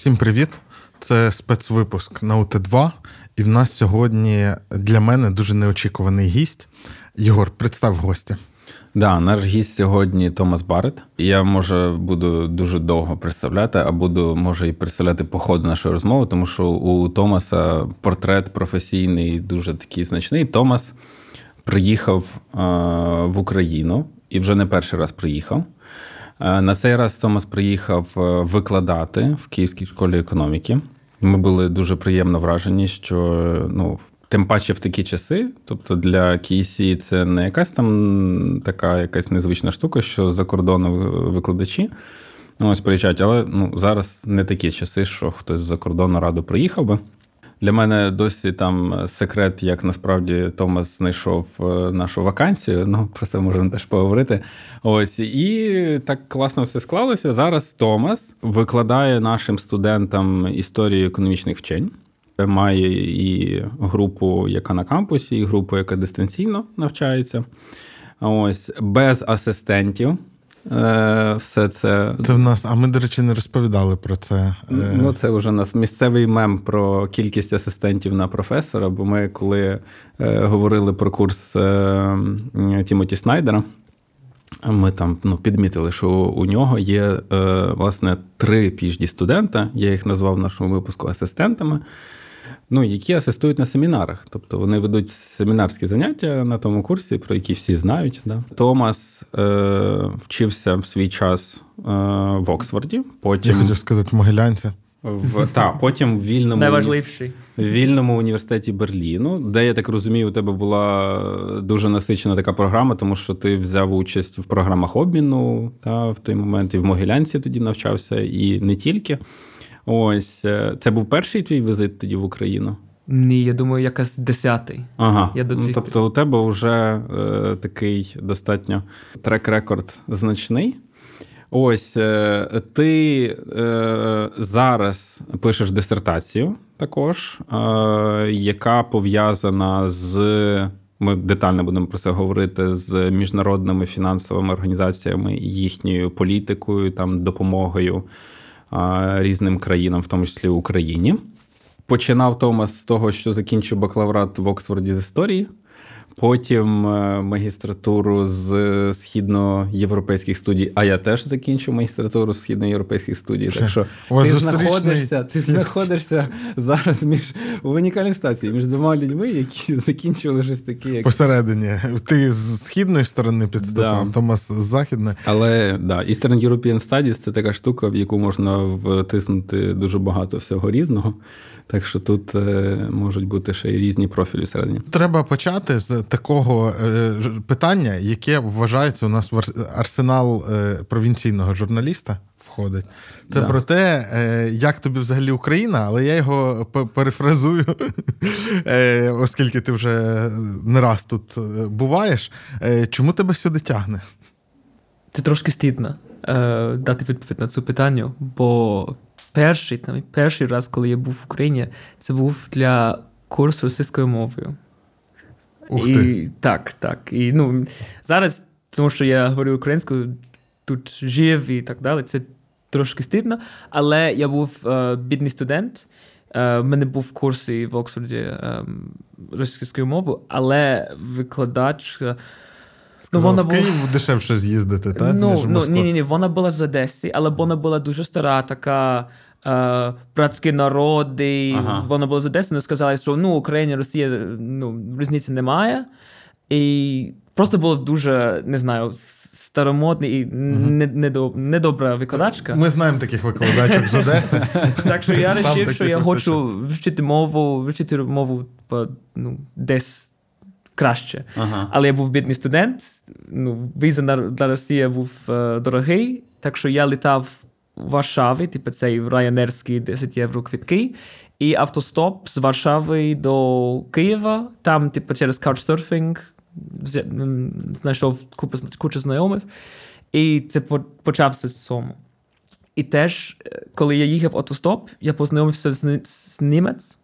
Всім привіт! Це спецвипуск на УТ2. І в нас сьогодні для мене дуже неочікуваний гість. Єгор, представ гостя. Да, наш гість сьогодні Томас Барет. Я може буду дуже довго представляти, а буду може і представляти по ходу нашої розмови, тому що у Томаса портрет професійний дуже такий значний. Томас приїхав е, в Україну і вже не перший раз приїхав. Е, на цей раз Томас приїхав е, викладати в Київській школі економіки. Ми були дуже приємно вражені, що ну, тим паче в такі часи, тобто для Кісі це не якась там така якась незвична штука, що за кордону викладачі ось приїжджають, але ну, зараз не такі часи, що хтось за кордону раду приїхав би. Для мене досі там секрет, як насправді Томас знайшов е, нашу вакансію. Ну про це можемо теж поговорити. Ось і так класно все склалося. Зараз Томас викладає нашим студентам історію економічних вчень. Має і групу, яка на кампусі, і групу, яка дистанційно навчається. Ось без асистентів. Е, все це Це в нас, а ми, до речі, не розповідали про це. Е. Ну, це вже у нас місцевий мем про кількість асистентів на професора. Бо ми, коли е, говорили про курс Тімоті Снайдера, ми там ну, підмітили, що у нього є власне три phd студента. Я їх назвав в нашому випуску асистентами ну, які асистують на семінарах. Тобто вони ведуть семінарські заняття на тому курсі, про які всі знають. Да. Томас е, вчився в свій час е, в Оксфорді. Потім Я хотів сказати в Могилянці. В та потім в вільному найважливіший в вільному університеті Берліну, де я так розумію, у тебе була дуже насичена така програма, тому що ти взяв участь в програмах обміну та в той момент і в Могилянці тоді навчався, і не тільки. Ось е, це був перший твій візит тоді в Україну? Ні, я думаю, якась десятий. Ага. Я до ну. Тобто, у тебе вже е, такий достатньо трек-рекорд значний. Ось е, ти е, зараз пишеш дисертацію також, е, яка пов'язана з. Ми детально будемо про це говорити з міжнародними фінансовими організаціями, їхньою політикою, там допомогою різним країнам, в тому числі Україні. Починав Томас з того, що закінчив бакалаврат в Оксфорді з історії. Потім е, магістратуру з східноєвропейських студій. А я теж закінчив магістратуру з східноєвропейських студій. Так що ти знаходишся ти знаходишся зараз між у унікальній ситуації між двома людьми, які закінчили щось таке. Як... Посередині. Ти з східної сторони підступав, да. Томас з західної. Але да, Eastern European Studies – це така штука, в яку можна втиснути дуже багато всього різного. Так що тут е, можуть бути ще й різні профілі всередині. Треба почати з такого е, питання, яке вважається у нас в арсенал е, провінційного журналіста. Входить. Це да. про те, як тобі взагалі Україна, але я його перефразую, оскільки ти вже не раз тут буваєш. Чому тебе сюди тягне? Це трошки стідно дати відповідь на це питання, бо перший там, перший раз, коли я був в Україні, це був для курсу російською мовою. Ух і. Так, так. І ну, зараз, тому що я говорю українською, тут жив і так далі, це трошки стидно. Але я був е, бідний студент. Е, в мене був курс в Оксфорді е, російською мовою, але викладач. Ну, вона в Київ була... дешевше з'їздити, так? Ну, ну ні, ні, ні, вона була з Одеси, але вона була дуже стара, така е, братські народи. Ага. Вона була з Одеси, вони сказали, що ну, Україна, Росія ну, різниці немає. І просто було дуже, не знаю, старомодний і uh недобра викладачка. Ми знаємо таких викладачок з Одеси. Так що я вирішив, що я хочу вчити мову, вчити мову ну, десь краще. Ага. Але я був бідний студент. Ну, Віза для Росії був е, дорогий, так що я літав в Варшаві, типу цей районерський 10 євро квітки. І автостоп з Варшави до Києва. Там, типу, через Couchsurfing знайшов купу кучу знайомих. І це почався з цьому. І теж, е, коли я їхав автостоп, я познайомився з, з німець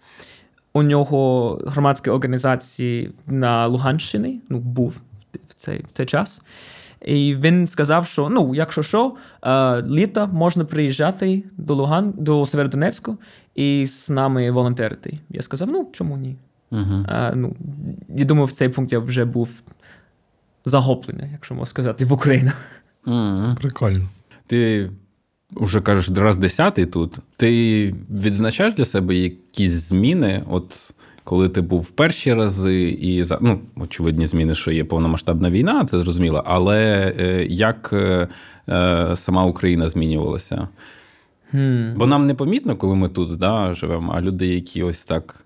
у нього громадські організації на Луганщині, ну, був в цей в цей час. І він сказав, що ну, якщо що, е, літа можна приїжджати до Луган, до Северодонецьку і з нами волонтерити. Я сказав, ну чому ні? Угу. А, ну, Я думаю, в цей пункт я вже був захоплений, якщо можна сказати, в Україну. Угу. Прикольно. Ти вже кажеш раз десятий тут. Ти відзначаєш для себе якісь зміни? От коли ти був в перші рази, і ну, очевидні зміни, що є повномасштабна війна, це зрозуміло. Але е, як е, е, сама Україна змінювалася? Hmm. Бо нам не помітно, коли ми тут да, живемо, а люди, які ось так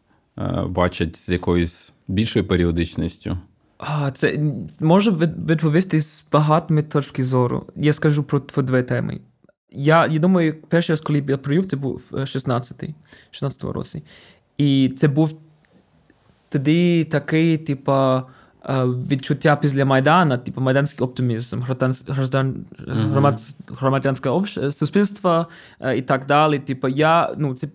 бачать з якоюсь більшою періодичністю. А, Це може відповісти з багатими точки зору. Я скажу про дві теми. Я я думаю, перший раз, коли я привів, це був 16-й, 16-го році. І це був тоді такий, типа, відчуття після Майдана, типу майданський оптимізм, граждан, громадянське суспільство і так далі. Типу, я, ну, це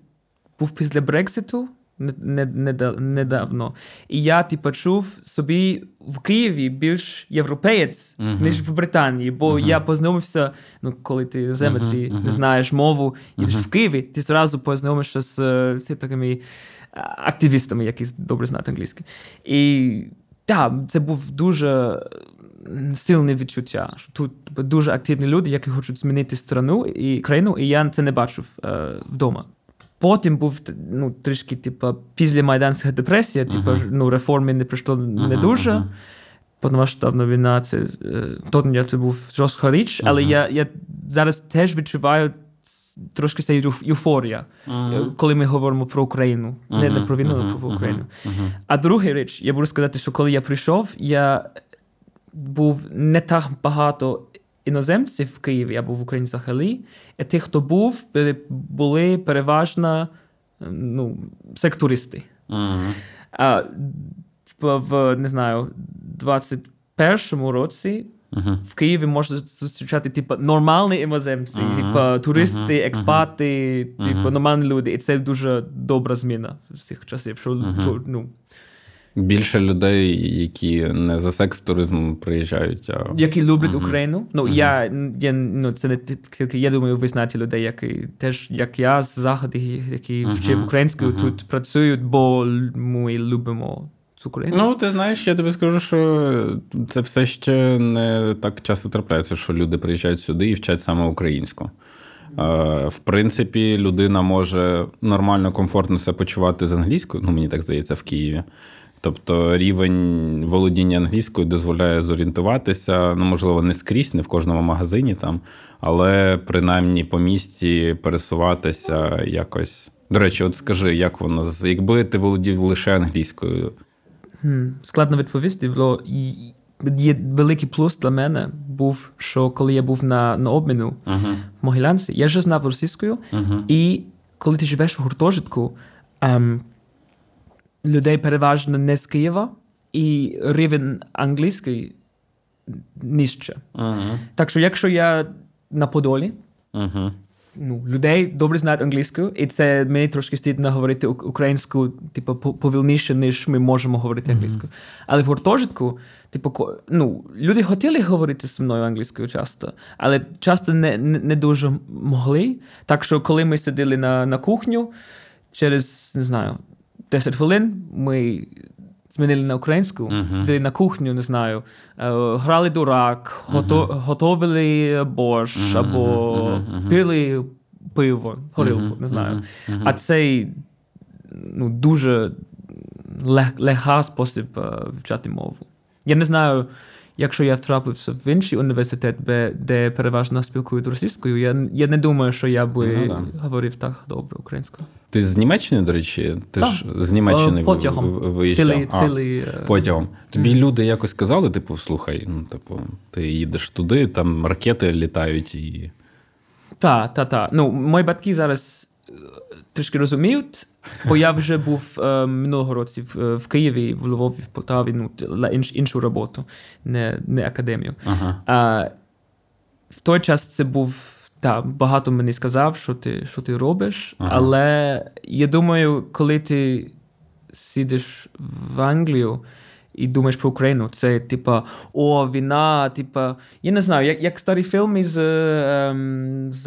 був після Брекситу недавно. І я, типу, чув собі в Києві більш європеєць, uh-huh. ніж в Британії. Бо uh-huh. я познайомився, ну, коли ти земець і uh-huh. знаєш мову, їдеш в Києві, ти зразу познайомишся з, з такими активістами, які добре знають англійську. І так, це був дуже сильне відчуття. що Тут дуже активні люди, які хочуть змінити страну і країну, і я це не бачив е, вдома. Потім був ну, трішки, типу, післямайданська депресія, типу, uh-huh. ну, реформи не прийшло uh-huh, не дуже. Uh-huh. Повномасштабна війна, це вторгнення це був жорстка річ, але я я зараз теж відчуваю трошки ця єуфорія, коли ми говоримо про Україну. Не, не про війну, а про Україну. А друга річ, я буду сказати, що коли я прийшов, я був не так багато іноземців в Києві або в Україні взагалі, і тих, хто був, були переважно ну, сектористи. Uh-huh. А в не знаю, 21-му році uh-huh. в Києві можна зустрічати типу, нормальні іноземці, uh-huh. типу, туристи, експати, типу, нормальні люди. І це дуже добра зміна з цих часів. що ну, Більше людей, які не за секс туризмом приїжджають, а які люблять uh-huh. Україну. Ну uh-huh. я я ну це не тільки. Я думаю, ви знаєте людей, які теж як я з заходу, які uh-huh. вчив українською, тут працюють, бо ми любимо цю Україну. Ну ти знаєш, я тобі скажу, що це все ще не так часто трапляється, що люди приїжджають сюди і вчать саме українську. В принципі, людина може нормально, комфортно себе почувати з англійською. Ну мені так здається, в Києві. Тобто рівень володіння англійською дозволяє зорієнтуватися, ну, можливо, не скрізь, не в кожному магазині там, але принаймні по місті пересуватися якось. До речі, от скажи, як воно якби ти володів лише англійською? Складно відповісти, бо є великий плюс для мене був, що коли я був на на обміну uh-huh. в Могилянці, я вже знав російською, uh-huh. і коли ти живеш в гуртожитку. Ем, людей переважно не з Києва, і рівень англійський нижче. Uh-huh. Так що, якщо я на Подолі, uh-huh. ну, людей добре знають англійську, і це мені трошки стидно говорити українську, типу, повільніше, ніж ми можемо говорити англійською. Uh-huh. Але в гуртожитку, типу, ну, люди хотіли говорити зі мною англійською часто, але часто не не, не дуже могли. Так що, коли ми сиділи на, на кухню, через не знаю. 10 хвилин ми змінили на українську, uh-huh. сиділи на кухню, не знаю, грали дурак, uh-huh. готовили борщ uh-huh. або пили пиво, горілку, не знаю. А цей ну, дуже легкий спосіб вчати мову. Я не знаю. Якщо я втрапився в інший університет, де переважно спілкують російською, я я не думаю, що я би ну, говорив так добре українською. Ти з Німеччини, до речі, ти так. ж з Німеччини потягом. виїжджав? Цілий, а, цілий... Е, потягом. Тобі mm. люди якось казали, типу, слухай, ну, типу, ти їдеш туди, там ракети літають і. Так, так, так. Ну, мої батьки зараз е, трішки розуміють, бо я вже був е, минулого року в, в Києві, в Львові, в Полтаві, ну, інш, іншу роботу, не не академію. Ага. А, В той час це був. Так, багато мені сказав, що ти що ти робиш, ага. але я думаю, коли ти сидиш в Англію, і думаєш про Україну, це типа о, війна, типа, я не знаю, як як старі фільми з ем, з,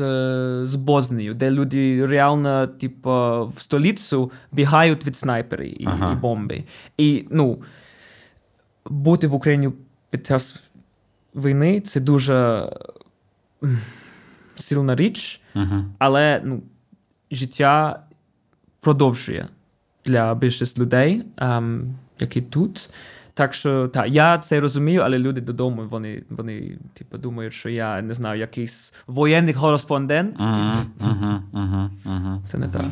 з Бознею, де люди реально, типа, в столицю бігають від снайперів і, ага. і бомби. І ну, бути в Україні під час війни це дуже сильна річ, ага. але ну, життя продовжує для більшості людей, ем, які тут. Так що так, я це розумію, але люди додому вони вони типу, думають, що я не знаю, якийсь воєнний кореспондент. Ага, ага, це не так.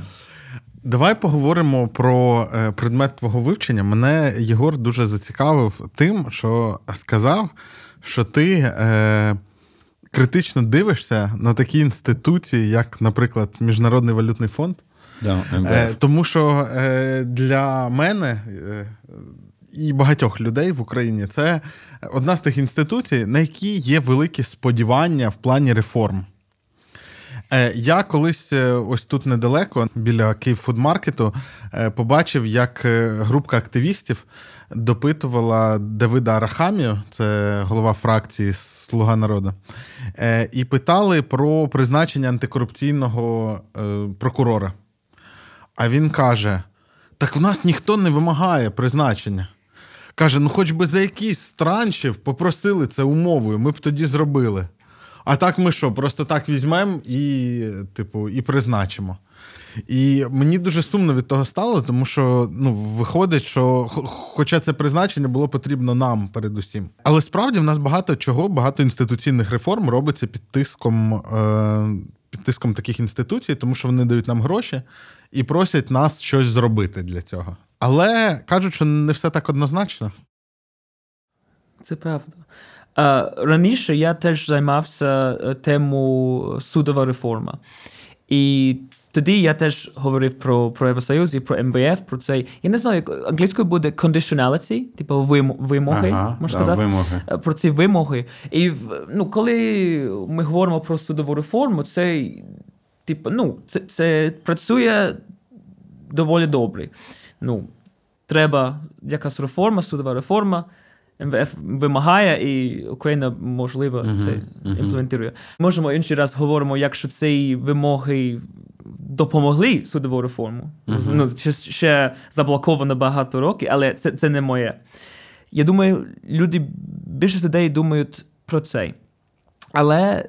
Давай поговоримо про е, предмет твого вивчення. Мене Єгор дуже зацікавив тим, що сказав, що ти е, критично дивишся на такі інституції, як, наприклад, Міжнародний валютний фонд. Да, е, Тому що е, для мене. Е, і багатьох людей в Україні це одна з тих інституцій, на які є великі сподівання в плані реформ. Е, я колись е, ось тут недалеко, біля Київфудмаркету, е, побачив, як групка активістів допитувала Давида Арахамію, це голова фракції Слуга народу, і питали про призначення антикорупційного прокурора. А він каже: так в нас ніхто не вимагає призначення. Каже: ну, хоч би за якийсь странчів попросили це умовою, ми б тоді зробили. А так ми що? Просто так візьмемо і, типу, і призначимо. І мені дуже сумно від того стало, тому що ну, виходить, що хоча це призначення було потрібно нам передусім. Але справді в нас багато чого, багато інституційних реформ робиться під тиском е, під тиском таких інституцій, тому що вони дають нам гроші і просять нас щось зробити для цього. Але кажуть, що не все так однозначно. Це правда. Раніше я теж займався е, тему судова реформа. І тоді я теж говорив про про Євросоюз і про МВФ, про цей. Я не знаю, як англійською буде conditionality, типу вимоги, ага, можна да, сказати, вимоги. Е, про ці вимоги. І ну, коли ми говоримо про судову реформу, це типу, ну, це, це працює доволі добре. Ну, Треба якась реформа, судова реформа. МВФ вимагає, і Україна можливо uh-huh, це uh-huh. імплементує. Можемо інший раз говоримо, якщо ці вимоги допомогли судову реформу. Uh-huh. Ну, ще, ще заблоковано багато років, але це це не моє. Я думаю, люди більшість людей думають про це. Але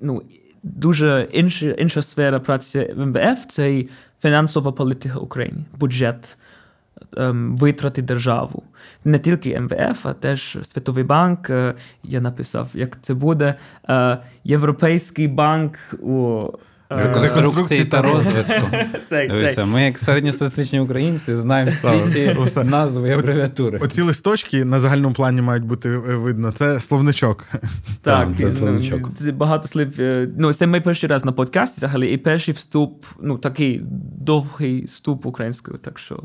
ну, дуже інша інша сфера праці МВФ це фінансова політика України, бюджет. Ем, витрати державу. Не тільки МВФ, а теж Світовий банк. Е, я написав, як це буде. Е, Європейський банк у Реконструкції та розвитку. Дивися. Ми, як середньостатистичні українці, знаємо всі ці назви і абревіатури. Оці листочки на загальному плані мають бути е, видно. Це словничок. Так, це словничок. Багато слів. Е, ну, Це ми перший раз на подкасті взагалі, і перший вступ, ну такий довгий вступ українською. Так що.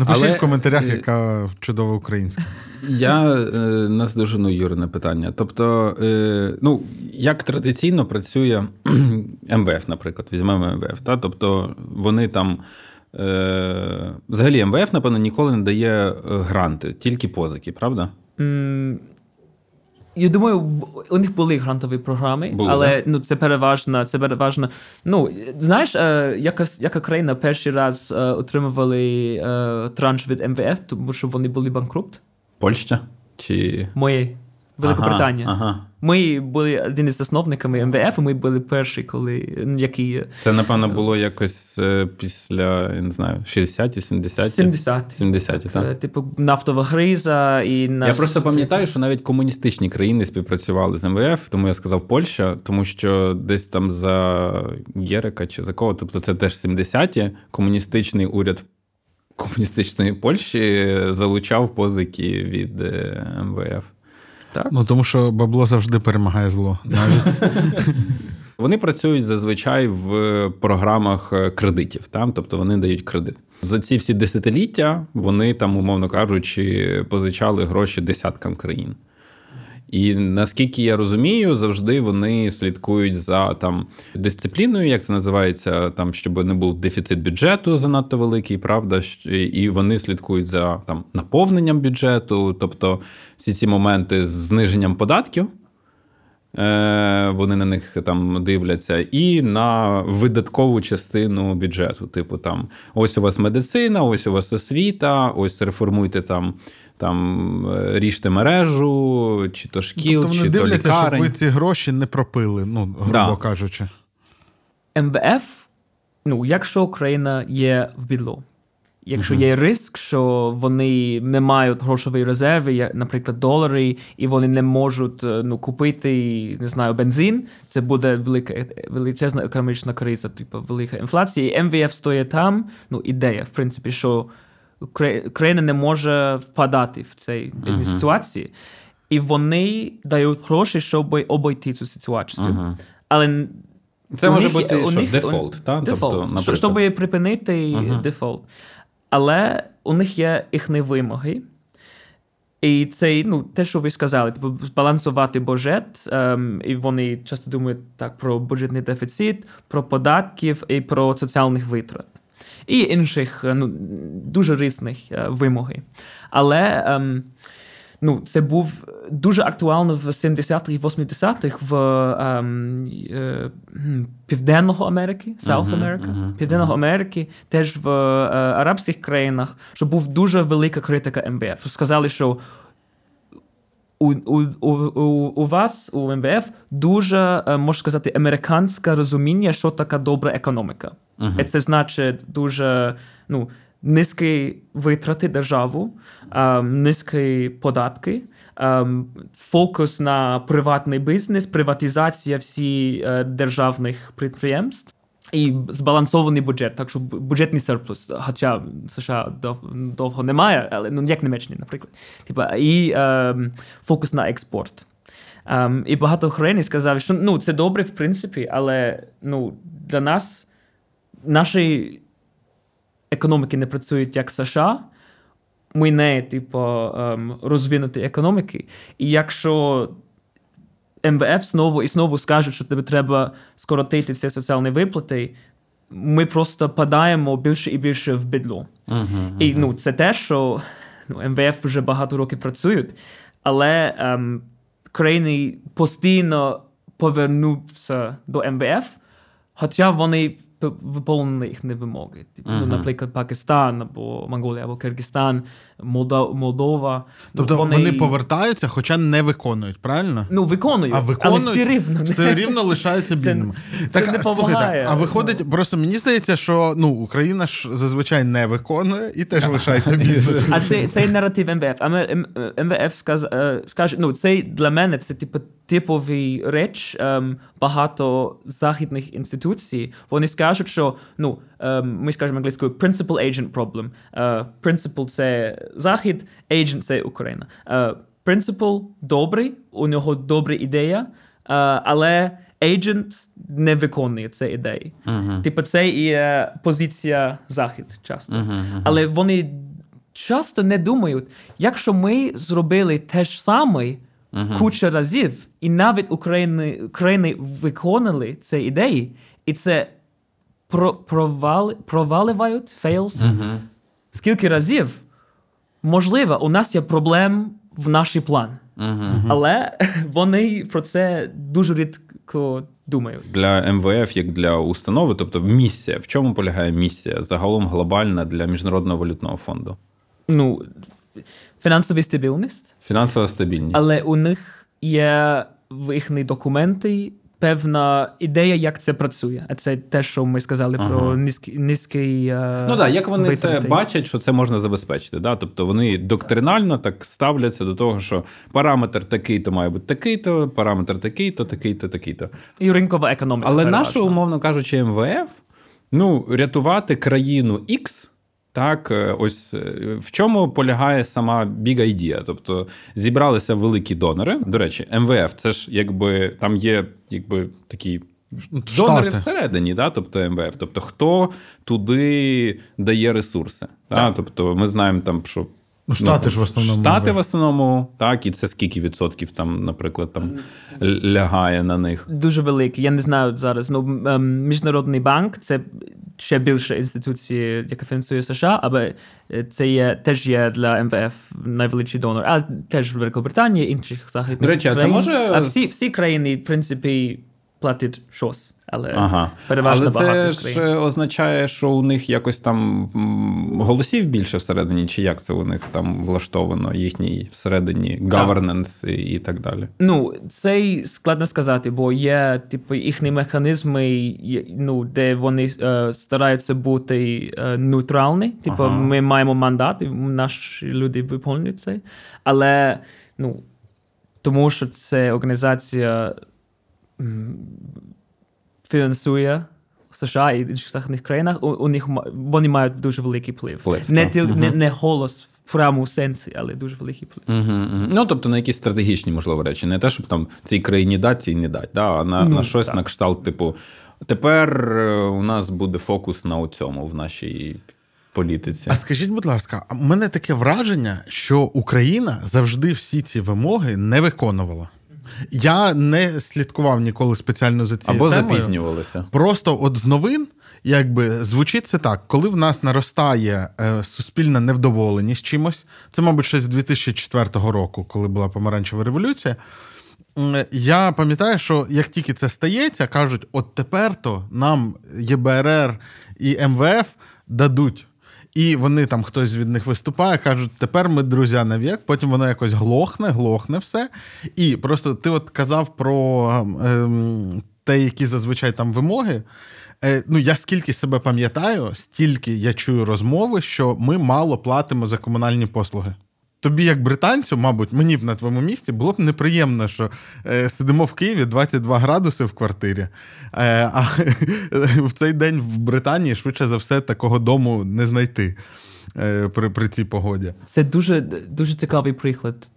Напишіть Але... в коментарях, яка чудова українська. Я е, наздожену Юрине питання. Тобто, е, ну, як традиційно працює МВФ, наприклад, візьмемо МВФ. Та? Тобто вони там. Е, Взагалі, МВФ, напевно, ніколи не дає е, гранти, тільки позики, правда? Я думаю, у них були грантові програми, були, але да? ну це переважно. Це переважно. Ну знаєш, е, яка яка країна перший раз е, отримували е, транш від МВФ, тому що вони були банкрут? Польща? Чи Мої. Великобританія. Ага, ага. Ми були один із засновниками МВФ, і ми були перші, коли які. Це, напевно, було якось е, після, я не знаю, 60-ті, 70-ті? 70-ті. 70-ті, так. Е, типу, нафтова криза і нас... Я просто пам'ятаю, що навіть комуністичні країни співпрацювали з МВФ, тому я сказав Польща, тому що десь там за Єрика чи за кого, тобто це теж 70-ті, комуністичний уряд. Комуністичної Польщі залучав позики від е, МВФ. Так? Ну тому що бабло завжди перемагає зло. навіть. Вони працюють зазвичай в програмах е, кредитів, там, тобто вони дають кредит. За ці всі десятиліття вони там, умовно кажучи, позичали гроші десяткам країн. І наскільки я розумію, завжди вони слідкують за там дисципліною, як це називається, там щоб не був дефіцит бюджету занадто великий, правда, і вони слідкують за там наповненням бюджету, тобто всі ці моменти з зниженням податків. Е, вони на них там дивляться, і на видаткову частину бюджету. Типу, там ось у вас медицина, ось у вас освіта, ось реформуйте там там е, ріжте мережу, чи то шкіл, тобто чи дивляться, то лікарень. щоб ви ці гроші не пропили, ну, грубо да. кажучи. МВФ, ну, якщо Україна є в бідло, якщо uh-huh. є риск, що вони не мають грошової резерви, як, наприклад, долари, і вони не можуть е, ну, купити не знаю, бензин, це буде велика величезна економічна криза, типу велика інфляція. І МВФ стоїть там. Ну, ідея, в принципі, що Україна не може впадати в цій uh-huh. ситуації, і вони дають гроші, щоб обійти цю ситуацію. Uh-huh. Але це може них, бути що, них, дефолт, так? Дефолт, тобто, щоб припинити uh-huh. дефолт. Але у них є їхні вимоги. І це ну, те, що ви сказали, типу, збалансувати бюджет, ем, і вони часто думають так про бюджетний дефіцит, про податків і про соціальних витрат і інших ну, дуже різних е, вимоги. Але ем, ну, це був дуже актуально в 70-х і 80-х в ем, е, Південного Америки, South America, uh-huh, uh-huh, Південного Америки, теж в е, арабських країнах, що був дуже велика критика МВФ. Сказали, що у у, у, у вас, у МВФ, дуже, е, можна сказати, американське розуміння, що така добра економіка. Uh-huh. Це значить дуже ну, низькі витрати державу, um, низькі податки, um, фокус на приватний бізнес, приватизація всіх державних підприємств. І збалансований бюджет, так що бюджетний серплус, хоча США довго немає, але ну як Німеччині, наприклад. Типа, і е, фокус на експорт. Е, і багато країн сказали, що ну, це добре, в принципі, але ну, для нас наші економіки не працюють як США. Ми не, типу, ем, розвинуті економіки. І якщо МВФ знову і знову скаже, що тобі треба скоротити ці соціальні виплати, ми просто падаємо більше і більше в бідло. Uh-huh, uh-huh. І ну, це те, що ну, МВФ вже багато років працюють, але ем, країни постійно повернуться до МВФ, хоча вони виповнені їхні вимоги. Типу, uh-huh. ну, Наприклад, Пакистан або Монголія, або Киргизстан, Молдова. Молдова. Тобто вони... вони повертаються, хоча не виконують, правильно? Ну, виконують, а виконують, але все рівно все рівно лишаються бідними. Це, так, це не слухайте, а виходить, ну. просто мені здається, що ну, Україна ж зазвичай не виконує і теж лишається бідною. А це, цей наратив МВФ. А МВФ скаже, скаже, ну, це для мене це типу типовий реч ем, багато західних інституцій. Вони скажуть, що ну, ем, ми скажемо англійською principal agent problem. Uh, principal – це захід, agent – це Україна. Uh, principal добрий, у нього добра ідея, uh, але agent не виконує ці ідеї. Uh-huh. Типу, це і позиція захід часто. Uh-huh, uh-huh. Але вони часто не думають, якщо ми зробили те ж саме uh-huh. куча разів, і навіть України, України виконали ці ідеї, і це про, провали, проваливають fails. Uh-huh. Скільки разів? Можливо, у нас є проблем в наш план. Uh-huh. Але вони про це дуже рідко думають. Для МВФ, як для установи, тобто місія. В чому полягає місія загалом глобальна для Міжнародного валютного фонду? Ну, фінансова стабільність. Фінансова стабільність. Але у них є в їхні документи певна ідея, як це працює. А це те, що ми сказали ага. про низький низький. Е, ну так, як вони витрати. це бачать, що це можна забезпечити. Да? Тобто вони доктринально так ставляться до того, що параметр такий-то має бути такий-то, параметр такий-то, такий-то, такий-то. І ринкова економіка. Але наша, умовно кажучи, МВФ ну, рятувати країну X. Так, е, ось е, в чому полягає сама big idea. Тобто зібралися великі донори. До речі, МВФ це ж якби там є якби такі Штати. донори всередині, да? тобто МВФ. Тобто, хто туди дає ресурси. Да? Тобто, ми знаємо там, що Ну, Штати ну, ж в основному. Штати в основному, так, і це скільки відсотків там, наприклад, там лягає на них? Дуже великий. Я не знаю зараз. Ну, ем, Міжнародний банк це ще більше інституції, яка фінансує США, але це є теж є для МВФ найвеличий донор, а теж Великобританія, інших західних Речі, країн. Це може... А всі, всі країни, в принципі, платять щось але ага. переважно але багато це ж означає, що у них якось там голосів більше всередині, чи як це у них там влаштовано, їхній всередині governance і, і так далі. Ну, це складно сказати, бо є типу їхні механізми, ну, де вони е, стараються бути е, нейтральні. Типу, ага. ми маємо мандат, і наші люди виконують це. Але ну, тому що це організація фінансує США і інших західних країнах, у, у них вони мають дуже великий вплив. вплив не, тіл, угу. не, не голос в прямому сенсі, але дуже великий вплив. Угу, угу. Ну тобто на якісь стратегічні, можливо, речі, не те, щоб там цій країні дати, цій не дати, да, а на, ну, на щось так. на кшталт, типу, тепер е, у нас буде фокус на цьому в нашій. Політиці. А скажіть, будь ласка, у мене таке враження, що Україна завжди всі ці вимоги не виконувала. Я не слідкував ніколи спеціально за цією Або темою. запізнювалися. Просто от з новин. Якби звучить це так, коли в нас наростає е, суспільна невдоволеність чимось, це, мабуть, ще з 2004 року, коли була помаранчева революція. Я пам'ятаю, що як тільки це стається, кажуть: от тепер то нам ЄБРР і МВФ дадуть і вони там хтось від них виступає, кажуть, тепер ми друзі навік, потім воно якось глохне, глохне все. І просто ти от казав про ем, те, які зазвичай там вимоги. Е, ну, я скільки себе пам'ятаю, стільки я чую розмови, що ми мало платимо за комунальні послуги. Тобі, як британцю, мабуть, мені б на твоєму місці було б неприємно, що е, сидимо в Києві 22 градуси в квартирі, е, а в цей день в Британії швидше за все такого дому не знайти е, при при цій погоді. Це дуже дуже цікавий приклад,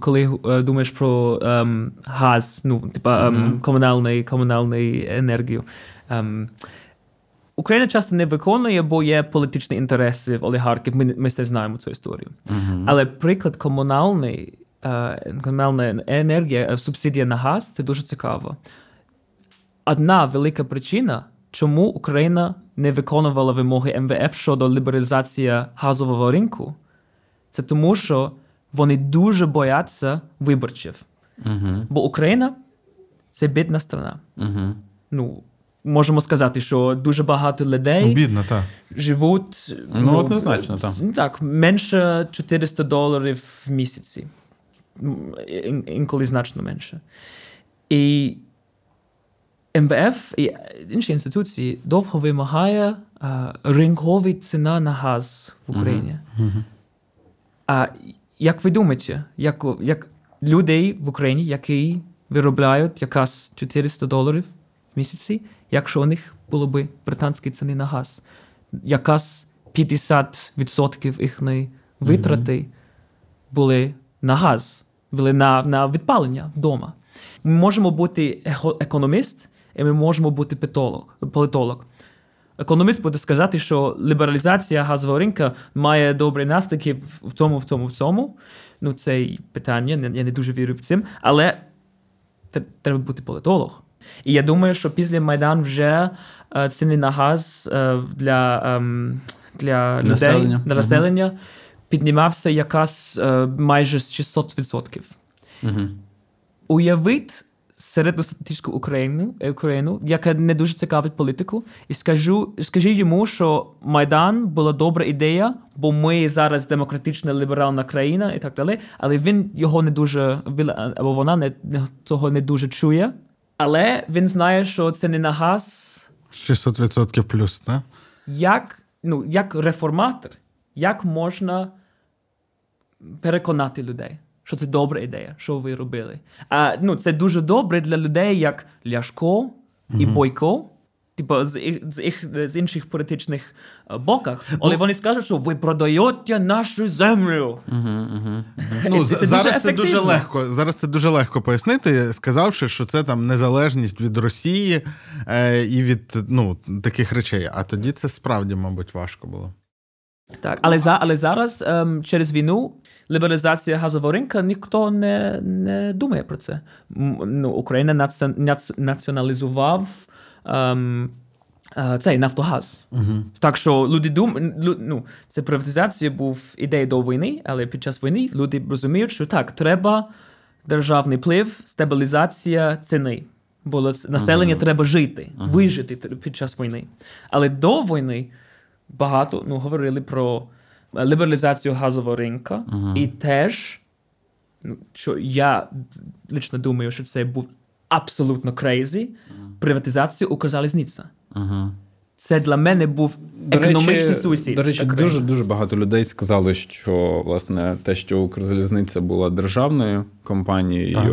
коли е, думаєш про ем, газ, ну типа ем, комунальний, комунальний енергію. Ем, Україна часто не виконує, бо є політичні інтереси в олігархів. Ми ми все знаємо цю історію. Uh-huh. Але приклад комунальний, е, комунальна енергія, е, субсидія на газ це дуже цікаво. Одна велика причина, чому Україна не виконувала вимоги МВФ щодо лібералізації газового ринку, це тому, що вони дуже бояться виборців. Uh-huh. Бо Україна це бідна страна. Uh-huh. Ну, можемо сказати, що дуже багато людей Бідно, так. живуть ну, ну, однозначно, так. так, менше 400 доларів в місяці. Інколи значно менше. І МВФ і інші інституції довго вимагає а, ринкові ціна на газ в Україні. Uh-huh. А як ви думаєте, як, як людей в Україні, які виробляють якась 400 доларів в місяці, якщо у них було б британські ціни на газ, якась 50% їхньої витрати mm-hmm. були на газ, були на на відпалення вдома. Ми можемо бути економіст, і ми можемо бути політолог. політолог. Економіст буде сказати, що лібералізація газового ринку має добрі наслідки в цьому, в цьому, в цьому. Ну, це питання, я не дуже вірю в цим, але треба бути політолог. І я думаю, що після Майдану вже е, ціни на газ е, для ем, для людей населення. для населення угу. піднімався якась е, майже з 600%. Угу. Уявіть середньостатистичну Україну, Україну, яка не дуже цікавить політику, і скажу, скажіть йому, що Майдан була добра ідея, бо ми зараз демократична ліберальна країна і так далі. Але він його не дуже або вона не цього не дуже чує. Але він знає, що це не на газ. 600% плюс, так? Як ну, як реформатор, як можна переконати людей, що це добра ідея, що ви робили? А ну, це дуже добре для людей, як Ляшко і Бойко, типу, з з, їх, з інших політичних боках, але ну, вони скажуть, що ви продаєте нашу землю. Угу, угу. Ну, це Зараз дуже це дуже легко. Зараз це дуже легко пояснити, сказавши, що це там незалежність від Росії е, і від ну, таких речей. А тоді це справді, мабуть, важко було. Так, але за але зараз ем, через війну лібералізація газового ринку ніхто не не думає про це. Ну, Україна наці, наці, націоналізував ем, цей Нафтогаз. Угу. Так що люди думають, ну, це приватизація був ідея до війни, але під час війни люди розуміють, що так, треба державний вплив, стабілізація ціни. Бо населення uh-huh. треба жити, uh-huh. вижити під час війни. Але до війни багато ну, говорили про лібералізацію газового ринку, uh-huh. і теж, ну, що я лично думаю, що це був абсолютно крейзі, приватизацію Укрзалізниця. Це для мене був економічний суїцид. До речі, дуже дуже багато людей сказали, що власне те, що Укрзалізниця була державною компанією, так.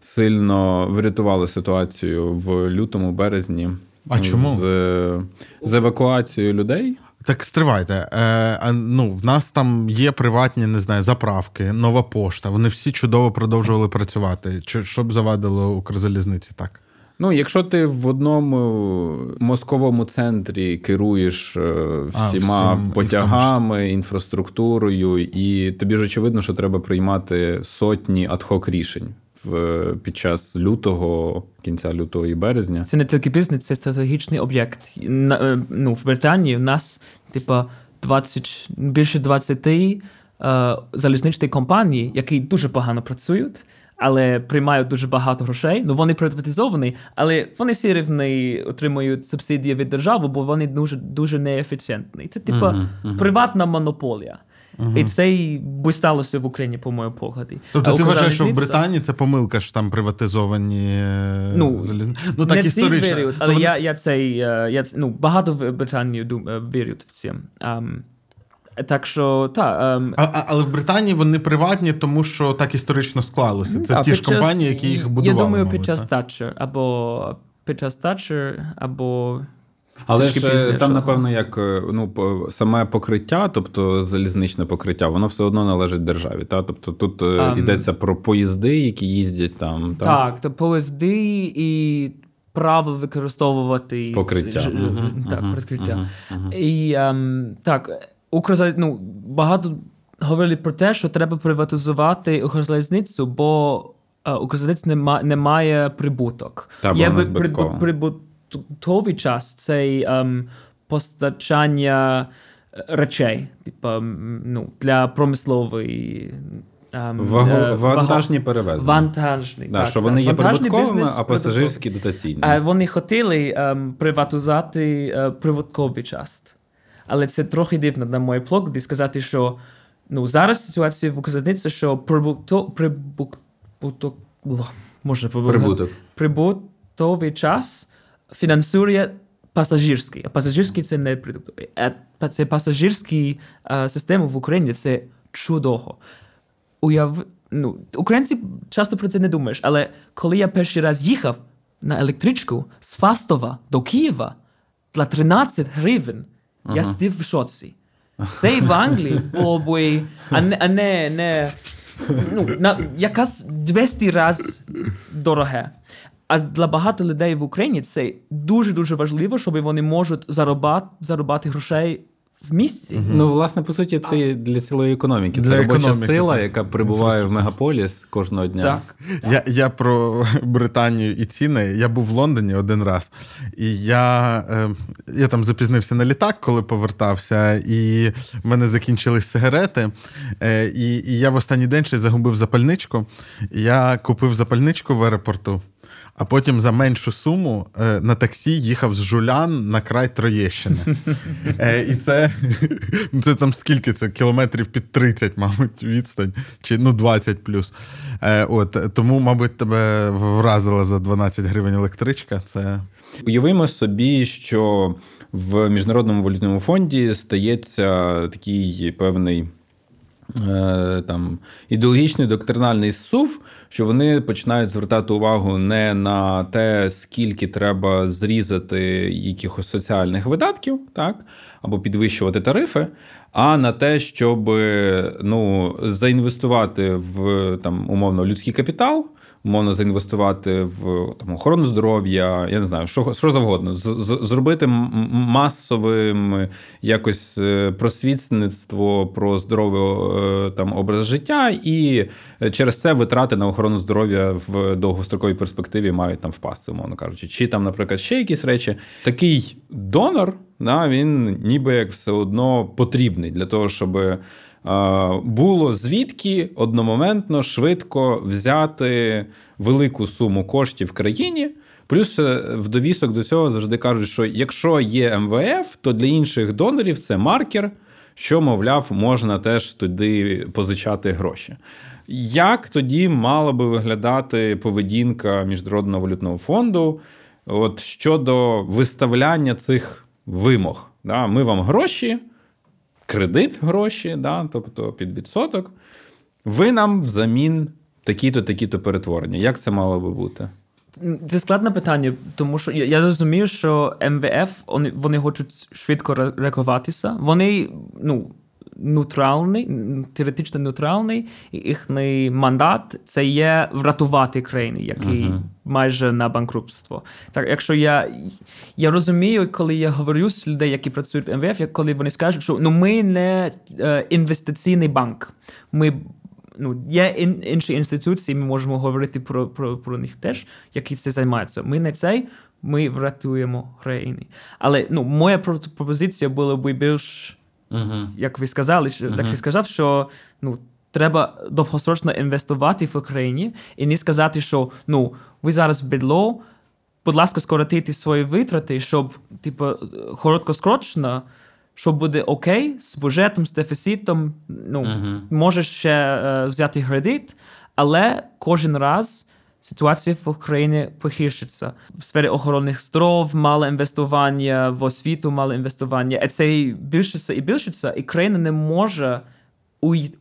сильно врятувало ситуацію в лютому березні. А чому? з з евакуацією людей. Так стривайте. Е, Ну, В нас там є приватні, не знаю, заправки, нова пошта. Вони всі чудово продовжували працювати. Чи що б завадило Укрзалізниці так? Ну, якщо ти в одному мозковому центрі керуєш е, всіма а, потягами, інфраструктурою, і тобі ж очевидно, що треба приймати сотні адхок рішень в під час лютого, кінця лютого і березня. Це не тільки бізнес, це стратегічний об'єкт. Е, ну, В Британії в нас, типа, 20, більше 20 е, залізничних компаній, які дуже погано працюють але приймають дуже багато грошей. Ну вони приватизовані, але вони всі рівні отримують субсидії від держави, бо вони дуже дуже неефіцієнтні. Це типу uh-huh, uh-huh. приватна монополія. Uh-huh. І це й би сталося в Україні, по моєму погляді. Тобто а ти вважаєш, що в Британії це помилка, що там приватизовані е, ну, ну так не історично. Вірюють, але ну, я я цей е, я ну багато в Британії е, вірять в це. Um, так що та ем... а, але в Британії вони приватні, тому що так історично склалося. Це та, ті ж час, компанії, які їх будували. Я думаю, під час Thatcher, або під час Thatcher, або. Але ж пізніше. там, напевно, як е, ну саме покриття, тобто залізничне покриття, воно все одно належить державі. Та? Тобто тут um, йдеться про поїзди, які їздять там. Та? Так, то поїзди і право використовувати покриття. Ж, uh-huh, так, uh-huh, прикриття. Uh-huh, і um, так. Укрзаліз... ну, багато говорили про те, що треба приватизувати Укрзалізницю, бо е, Укрзалізниця не, ма... не має прибуток. Та, Є би прибутковий час цей ем, постачання е, речей, типу, ну, для промислової. Um, Ваго, вантажні перевезення. Вантажні, да, так, що вони так. є прибутковими, а пасажирські дотаційні. А Вони хотіли um, приватизувати uh, прибутковий част. Але це трохи дивно на мій погляд, сказати, що ну, зараз ситуація в Укрзалізниці, що прибуток, прибуток, може, прибуток. прибутковий час фінансує пасажирський. А пасажирський це не продуктовий. А це пасажирські а, системи в Україні це чудово. Уяв... Ну, Українці часто про це не думаєш, але коли я перший раз їхав на електричку з Фастова до Києва для 13 гривень, я в шоці. Це і в Англії було б, а не, не ну, на, якась 200 разів дороге. А для багато людей в Україні це дуже-дуже важливо, щоб вони можуть заробати, заробати грошей в місці. Ну, власне, по суті, це для цілої економіки. Це для робоча економіки, сила, так. яка прибуває в мегаполіс кожного дня. Так. Я я про Британію і ціни. Я був в Лондоні один раз, і я е, я там запізнився на літак, коли повертався, і в мене закінчились сигарети. Е, І і я в останній день ще загубив запальничку. Я купив запальничку в аеропорту а потім за меншу суму е, на таксі їхав з Жулян на край Троєщини. Е, І це це там скільки це? Кілометрів під 30, мабуть, відстань, чи ну 20 плюс. Е, от, Тому, мабуть, тебе вразила за 12 гривень електричка. Це... Уявимо собі, що в Міжнародному валютному фонді стається такий певний. Там ідеологічний доктринальний сув, що вони починають звертати увагу не на те, скільки треба зрізати якихось соціальних видатків, так, або підвищувати тарифи, а на те, щоб ну, заінвестувати в там умовно людський капітал умовно заінвестувати в там охорону здоров'я, я не знаю, що що завгодно, з, з, зробити масовим якось е, просвітництво про здоровий е, там образ життя, і через це витрати на охорону здоров'я в довгостроковій перспективі мають там впасти, умовно кажучи. Чи там, наприклад, ще якісь речі. Такий донор, да, він ніби як все одно потрібний для того, щоб було звідки одномоментно швидко взяти велику суму коштів в країні. Плюс в довісок до цього завжди кажуть, що якщо є МВФ, то для інших донорів це маркер, що, мовляв, можна теж туди позичати гроші. Як тоді мала би виглядати поведінка Міжнародного валютного фонду от щодо виставляння цих вимог? Да? Ми вам гроші кредит гроші, да, тобто під відсоток, ви нам взамін такі-то, такі-то перетворення. Як це мало би бути? Це складне питання, тому що я розумію, що МВФ вони, хочуть швидко реагуватися. Вони ну, нейтральний, теоретично нейтральний, і їхній мандат це є врятувати країни, які uh-huh. майже на банкрутство. Так, якщо я я розумію, коли я говорю з людей, які працюють в МВФ, коли вони скажуть, що ну ми не е, інвестиційний банк, ми. Ну, є ін, інші інституції, ми можемо говорити про про, про них теж, які це займаються. Ми не цей, ми врятуємо країни. Але ну, моя пропозиція була б більш Uh-huh. Як ви сказали, uh-huh. як ви сказав, що ну, треба довгосрочно інвестувати в Україні і не сказати, що ну, ви зараз в бедло, будь ласка, скоротити свої витрати, щоб типу, короткосрочно, що буде окей з бюджетом, з дефіцитом, ну, uh-huh. можеш ще е, взяти кредит, але кожен раз ситуація в Україні похищиться В сфері охоронних здоров, мало інвестування, в освіту мало інвестування. І це більшиться і більшиться, і країна не може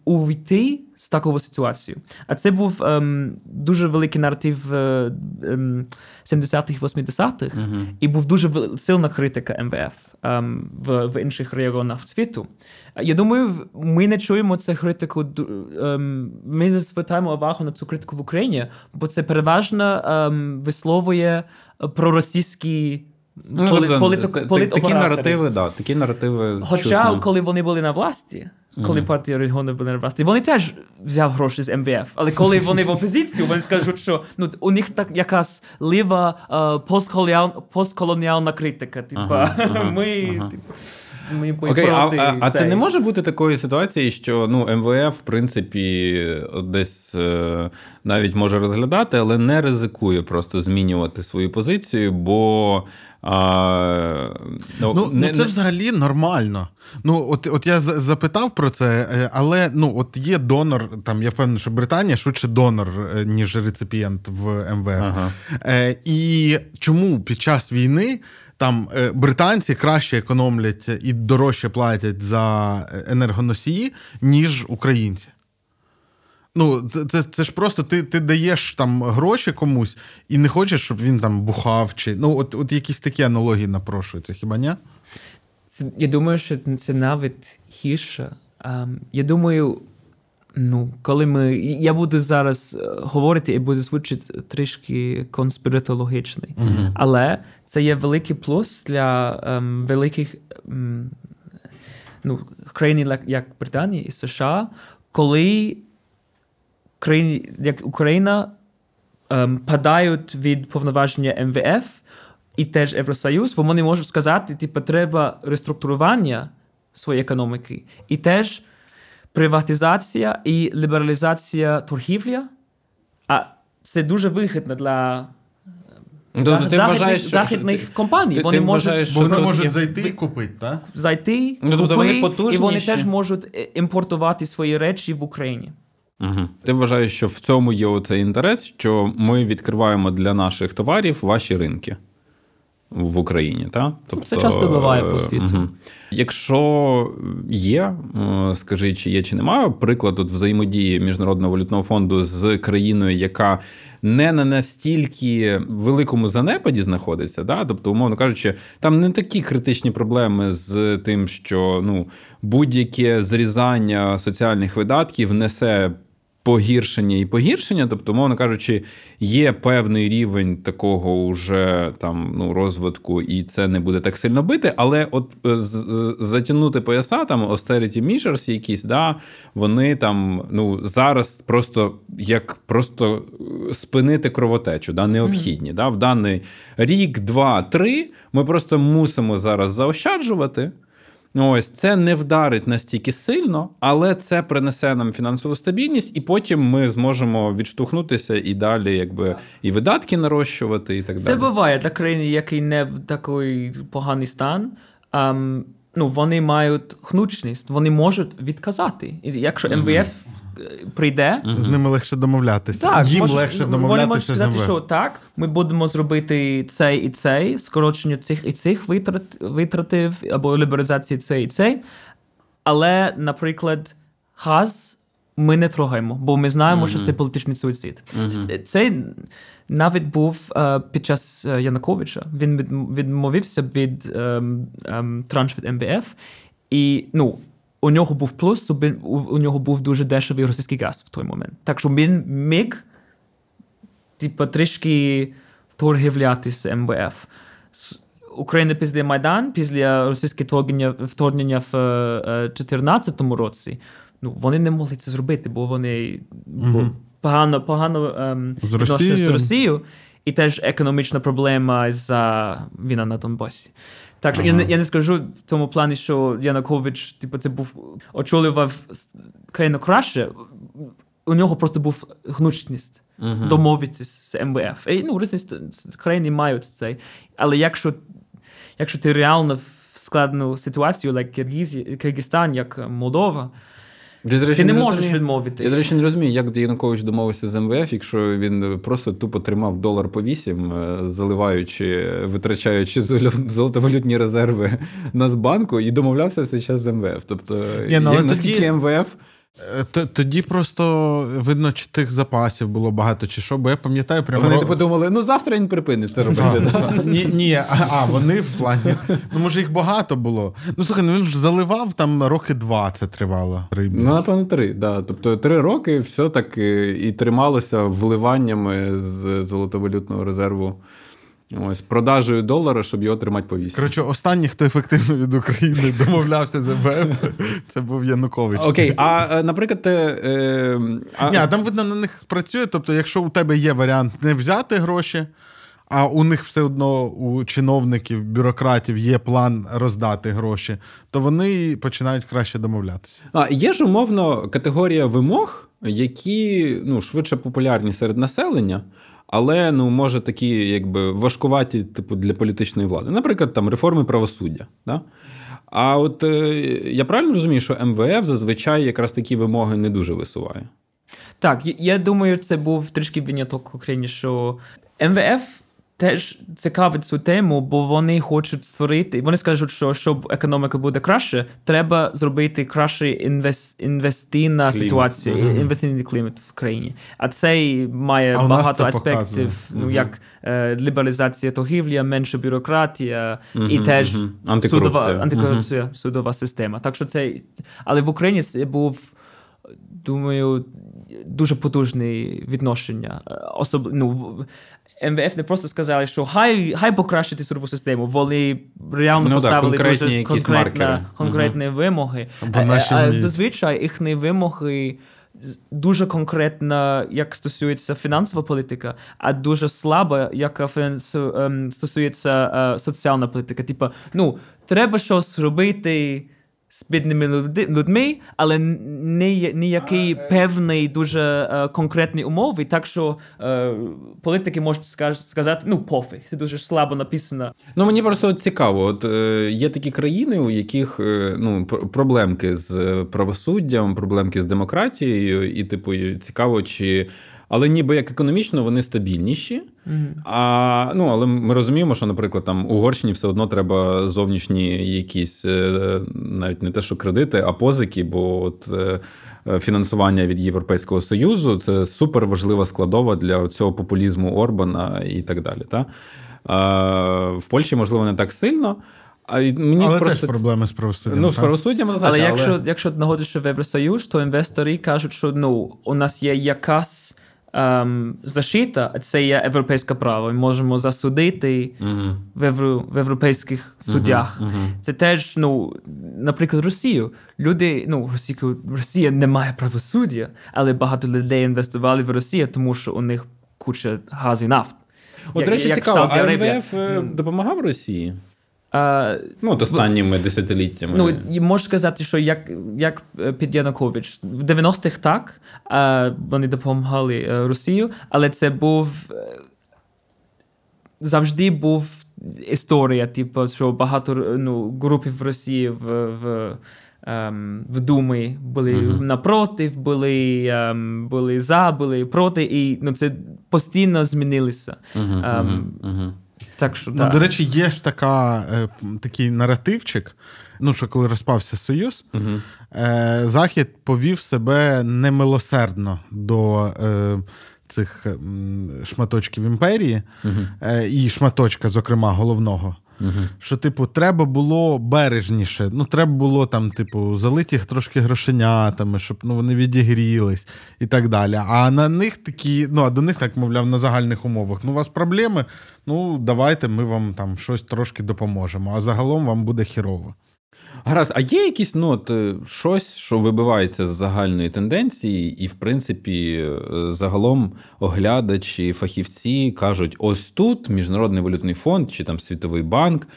увійти з такою ситуацією. А це був ем, дуже великий наратив ем, 70-х, 80-х, uh-huh. і був дуже сильна критика МВФ ем, в, в інших регіонах світу. Я думаю, ми не чуємо цю критику. Ем, ми не звертаємо увагу на цю критику в Україні, бо це переважно ем, висловує проросійські Ну, поли, тобто, полит, полит, такі наративи, да, такі наративи. Хоча, чутно. коли вони були на власті, коли mm-hmm. партія регіону була на власті, вони теж взяв гроші з МВФ. Але коли вони в опозицію, вони скажуть, що ну у них так якась лива uh, постколоніальна критика. Типа ага, ага, ми. Ага. Типу, ми Окей, проти а, а це не може бути такої ситуації, що ну МВФ, в принципі, десь е, навіть може розглядати, але не ризикує просто змінювати свою позицію, бо а, ну, ну, не, Це не... взагалі нормально. Ну, От от я запитав про це, е, але ну, от є донор, там я впевнений, що Британія швидше донор, е, ніж реципієнт в МВФ. Ага. Е, І чому під час війни там е, британці краще економлять і дорожче платять за енергоносії, ніж українці? Ну, це це ж просто ти ти даєш там гроші комусь і не хочеш, щоб він там бухав. чи Ну, от от якісь такі аналогії напрошуються, хіба ні? Я думаю, що це навіть гірше. Я думаю, ну, коли ми. Я буду зараз е, говорити і буду звучити трішки конспіратологічний. Uh-huh. Але це є великий плюс для um, великих um, ну, країн, як Британія і США, коли країни, як Україна ем, падають від повноваження МВФ і теж Євросоюз, бо вони можуть сказати, типу, треба реструктурування своєї економіки, і теж приватизація і лібералізація торгівлі. А це дуже вигідно для. Ну, Захід, ти вважаєш, західних що, компаній. Ти, вони ти можуть, вважаєш, вони можуть зайти і купити, так? Зайти, ну, тобто купити, вони і вони теж можуть е, імпортувати свої речі в Україні. Угу. Ти вважаєш, що в цьому є оцей інтерес, що ми відкриваємо для наших товарів ваші ринки в Україні, так? Тобто, Це часто буває по світу. Угу. Якщо є, е, скажи, чи є, чи немає, приклад от взаємодії Міжнародного валютного фонду з країною, яка не на настільки великому занепаді знаходиться, да? тобто, умовно кажучи, там не такі критичні проблеми з тим, що ну, будь-яке зрізання соціальних видатків несе погіршення і погіршення. Тобто, мовно кажучи, є певний рівень такого уже там ну розвитку, і це не буде так сильно бити. Але от е, затягнути пояса, там austerity measures якісь, да, вони там ну зараз просто як просто е, спинити кровотечу, да, необхідні. Mm-hmm. Да, В даний рік, два, три. Ми просто мусимо зараз заощаджувати. Ось це не вдарить настільки сильно, але це принесе нам фінансову стабільність, і потім ми зможемо відштовхнутися і далі, якби і видатки нарощувати, і так це далі. Це буває для країни, який не в такий поганий стан. Um, ну, вони мають хнучність, вони можуть відказати. І якщо МВФ прийде. З ними легше домовлятися. Так, Їм можеш, легше домовлятися. Можуть сказати, що так, ми будемо зробити цей і цей, скорочення цих і цих витрат, витратів або лібералізації цей і цей. Але, наприклад, газ ми не трогаємо, бо ми знаємо, mm-hmm. що це політичний суїцид. Mm-hmm. Це навіть був uh, під час е, Януковича. Він відмовився від um, um, транш від МВФ. І ну, у нього був плюс, у, у нього був дуже дешевий російський газ в той момент. Так що він міг типу, трішки торгівлятися з МВФ. Україна після Майдан, після російського вторгнення, в 2014 е, році, ну, вони не могли це зробити, бо вони mm погано погано ем, відношення з Росією, і теж економічна проблема за війна на Донбасі. Так що ага. я не я не скажу в тому плані, що Янукович, типу, це був очолював країну краще. У нього просто був гнучність uh-huh. домовитися з МВФ. І, ну, різні країни мають це. Але якщо якщо ти реально в складну ситуацію, як Киргизстан, як Молдова, я, речі, Ти не, не можеш розумію. відмовити. Я, до речі, не розумію, як Янукович домовився з МВФ, якщо він просто тупо тримав долар по вісім, е, заливаючи, витрачаючи золотовалютні резерви Нацбанку і домовлявся все час з МВФ. Тобто, Ні, ну, наскільки тоді... МВФ. Е, тоді просто видно, чи тих запасів було багато, чи що, бо я пам'ятаю, прямо. Вони типу думали, ну завтра він припинить це робити. Ні, ні, а вони в плані. Ну, може, їх багато було. Ну, слухай, ну він ж заливав там роки два це тривало. Ну, напевно, три. да. Тобто три роки все так і трималося вливаннями з золотовалютного резерву. Ось продажею долара, щоб його тримати по вісі. Коротше, останній, хто ефективно від України домовлявся з МВФ, це був Янукович. Окей, а е, наприклад, е, а... Ні, там видно на них працює. Тобто, якщо у тебе є варіант не взяти гроші, а у них все одно у чиновників, бюрократів є план роздати гроші, то вони починають краще домовлятися. А є ж умовно категорія вимог, які ну швидше популярні серед населення але ну може такі, якби важкуваті, типу, для політичної влади. Наприклад, там реформи правосуддя. Да? А от е, я правильно розумію, що МВФ зазвичай якраз такі вимоги не дуже висуває. Так, я думаю, це був трішки виняток в Україні, що МВФ теж цікавить цю тему, бо вони хочуть створити. Вони скажуть, що щоб економіка буде краще, треба зробити краще інвес, інвестиційна ситуація, mm-hmm. інвестиційний клімат в країні. А це має а багато аспектів, mm-hmm. ну як е, лібералізація торгівлі, менше бюрократія mm-hmm. і теж антикорупція. судова антикорупція, судова система. Так що це, але в Україні це був. Думаю, дуже потужне відношення. Особ... ну, МВФ не просто сказали, що хай хай покращити судову систему. Вони реально ну, поставили да, дуже конкретні, конкретні угу. вимоги. А, а зазвичай їхні вимоги. Дуже конкретна, як стосується фінансова політика, а дуже слаба, як ем, стосується е, соціальна політика. Типа, ну треба щось робити з бідними людьми, але не ніякий певний дуже е, конкретні умови. Так що е, політики можуть сказати, ну пофіг, це дуже слабо написано. Ну мені просто цікаво. От е, є такі країни, у яких е, ну проблемки з правосуддям, проблемки з демократією, і типу цікаво, чи але ніби як економічно вони стабільніші. Mm-hmm. А, ну, Але ми розуміємо, що, наприклад, там Угорщині все одно треба зовнішні якісь е, навіть не те, що кредити, а позики, бо от е, фінансування від Європейського Союзу це супер важлива складова для цього популізму Орбана і так далі. Та? А, В Польщі, можливо, не так сильно. А мені але просто... теж проблеми з правосуддям. Ну, з правосуддям але, але якщо якщо знаходишся в Євросоюз, то інвестори кажуть, що ну, у нас є якась ем, защита, а це є європейське право. Ми можемо засудити uh-huh. в, євро, в європейських суддях. Uh-huh. Uh-huh. Це теж, ну, наприклад, Росію. Люди, ну, Росію, Росія не має правосуддя, але багато людей інвестували в Росію, тому що у них куча газу і нафт. От, до речі, цікаво, а МВФ е, допомагав Росії? А, ну, останніми десятиліттями. Ну, можу сказати, що як як під Янукович. В 90-х так а, вони допомагали Росію, але це був завжди був історія, типу, що багато ну, групів в Росії в. в Um, в Думі були uh-huh. напротив, були um, були за, були проти, і ну, це постійно змінилося. Uh-huh, um, uh-huh. Так що, ну, да. До речі, є ж така, е, такий наративчик. Ну, що коли розпався Союз, uh-huh. е, Захід повів себе немилосердно до е, цих шматочків імперії uh-huh. і шматочка, зокрема, головного. Що, типу, треба було бережніше. Ну, треба було там, типу, залити їх трошки грошенятами, щоб ну, вони відігрілись і так далі. А на них такі, ну а до них так, мовляв, на загальних умовах. Ну, у вас проблеми, ну давайте ми вам там щось трошки допоможемо. А загалом вам буде хірово. Гаразд, а є якісь ну, от, щось, що вибивається з загальної тенденції, і, в принципі, загалом оглядачі, фахівці кажуть: ось тут Міжнародний валютний фонд чи там Світовий банк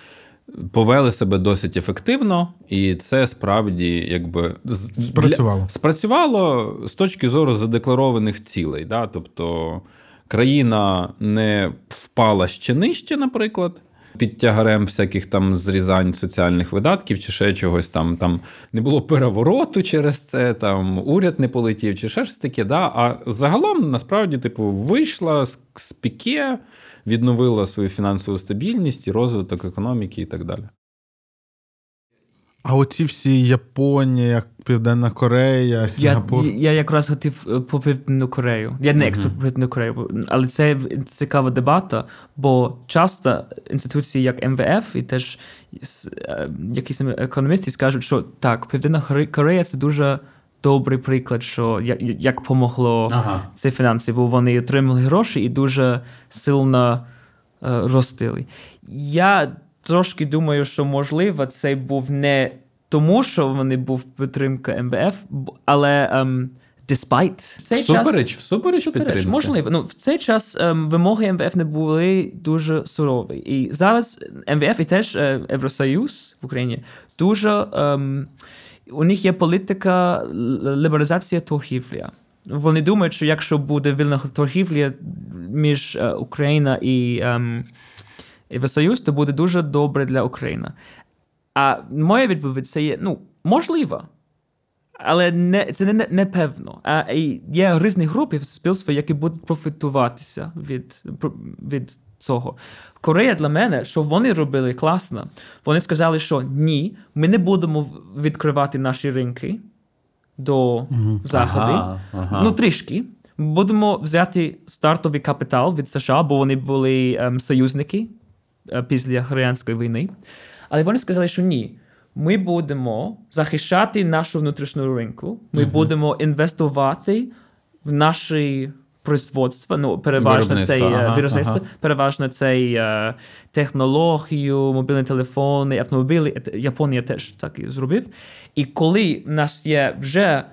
повели себе досить ефективно, і це справді якби спрацювало. Для... спрацювало з точки зору задекларованих цілей. Да? Тобто країна не впала ще нижче, наприклад під тягарем всяких там зрізань соціальних видатків чи ще чогось там. Там не було перевороту через це, там уряд не полетів, чи ще щось таке. Да? А загалом, насправді, типу, вийшла з піке, відновила свою фінансову стабільність і розвиток економіки і так далі. А оці всі Японія, Південна Корея, Сінгапур. Я я якраз хотів по Південну Корею. Я не експерт по Південну Корею, але це цікава дебата, бо часто інституції, як МВФ, і теж якісь економісти скажуть, що так, Південна Корея це дуже. Добрий приклад, що як як помогло ага. ці фінанси, бо вони отримали гроші і дуже сильно е, ростили. Я трошки думаю, що можливо це був не тому, що вони був підтримка МВФ, але um, despite цей всупереч, час всупереч, всупереч можливо. Ну в цей час um, вимоги МВФ не були дуже сурові. І зараз МВФ і теж uh, Євросоюз в Україні дуже um, у них є політика лібералізації торгівлі. Вони думають, що якщо буде вільна торгівля між uh, Україною і um, Євросоюз, то буде дуже добре для України. А моя відповідь це є ну, можливо. Але не, це не, не певно. А є різні групи в суспільстві, які будуть профітуватися від від цього. Корея для мене, що вони робили класно, вони сказали, що ні, ми не будемо відкривати наші ринки до заходу. Ага, ага. Ну, трішки. Будемо взяти стартовий капітал від США, бо вони були ем, союзники після Кореянської війни. Але вони сказали, що ні. Ми будемо захищати нашу внутрішню ринку, ми uh-huh. будемо інвестувати в наші производства, ну, переважно це ага, виробництво, ага. переважно це е, технологію, мобільні телефони, автомобілі. Японія теж так і зробив. І коли в нас є вже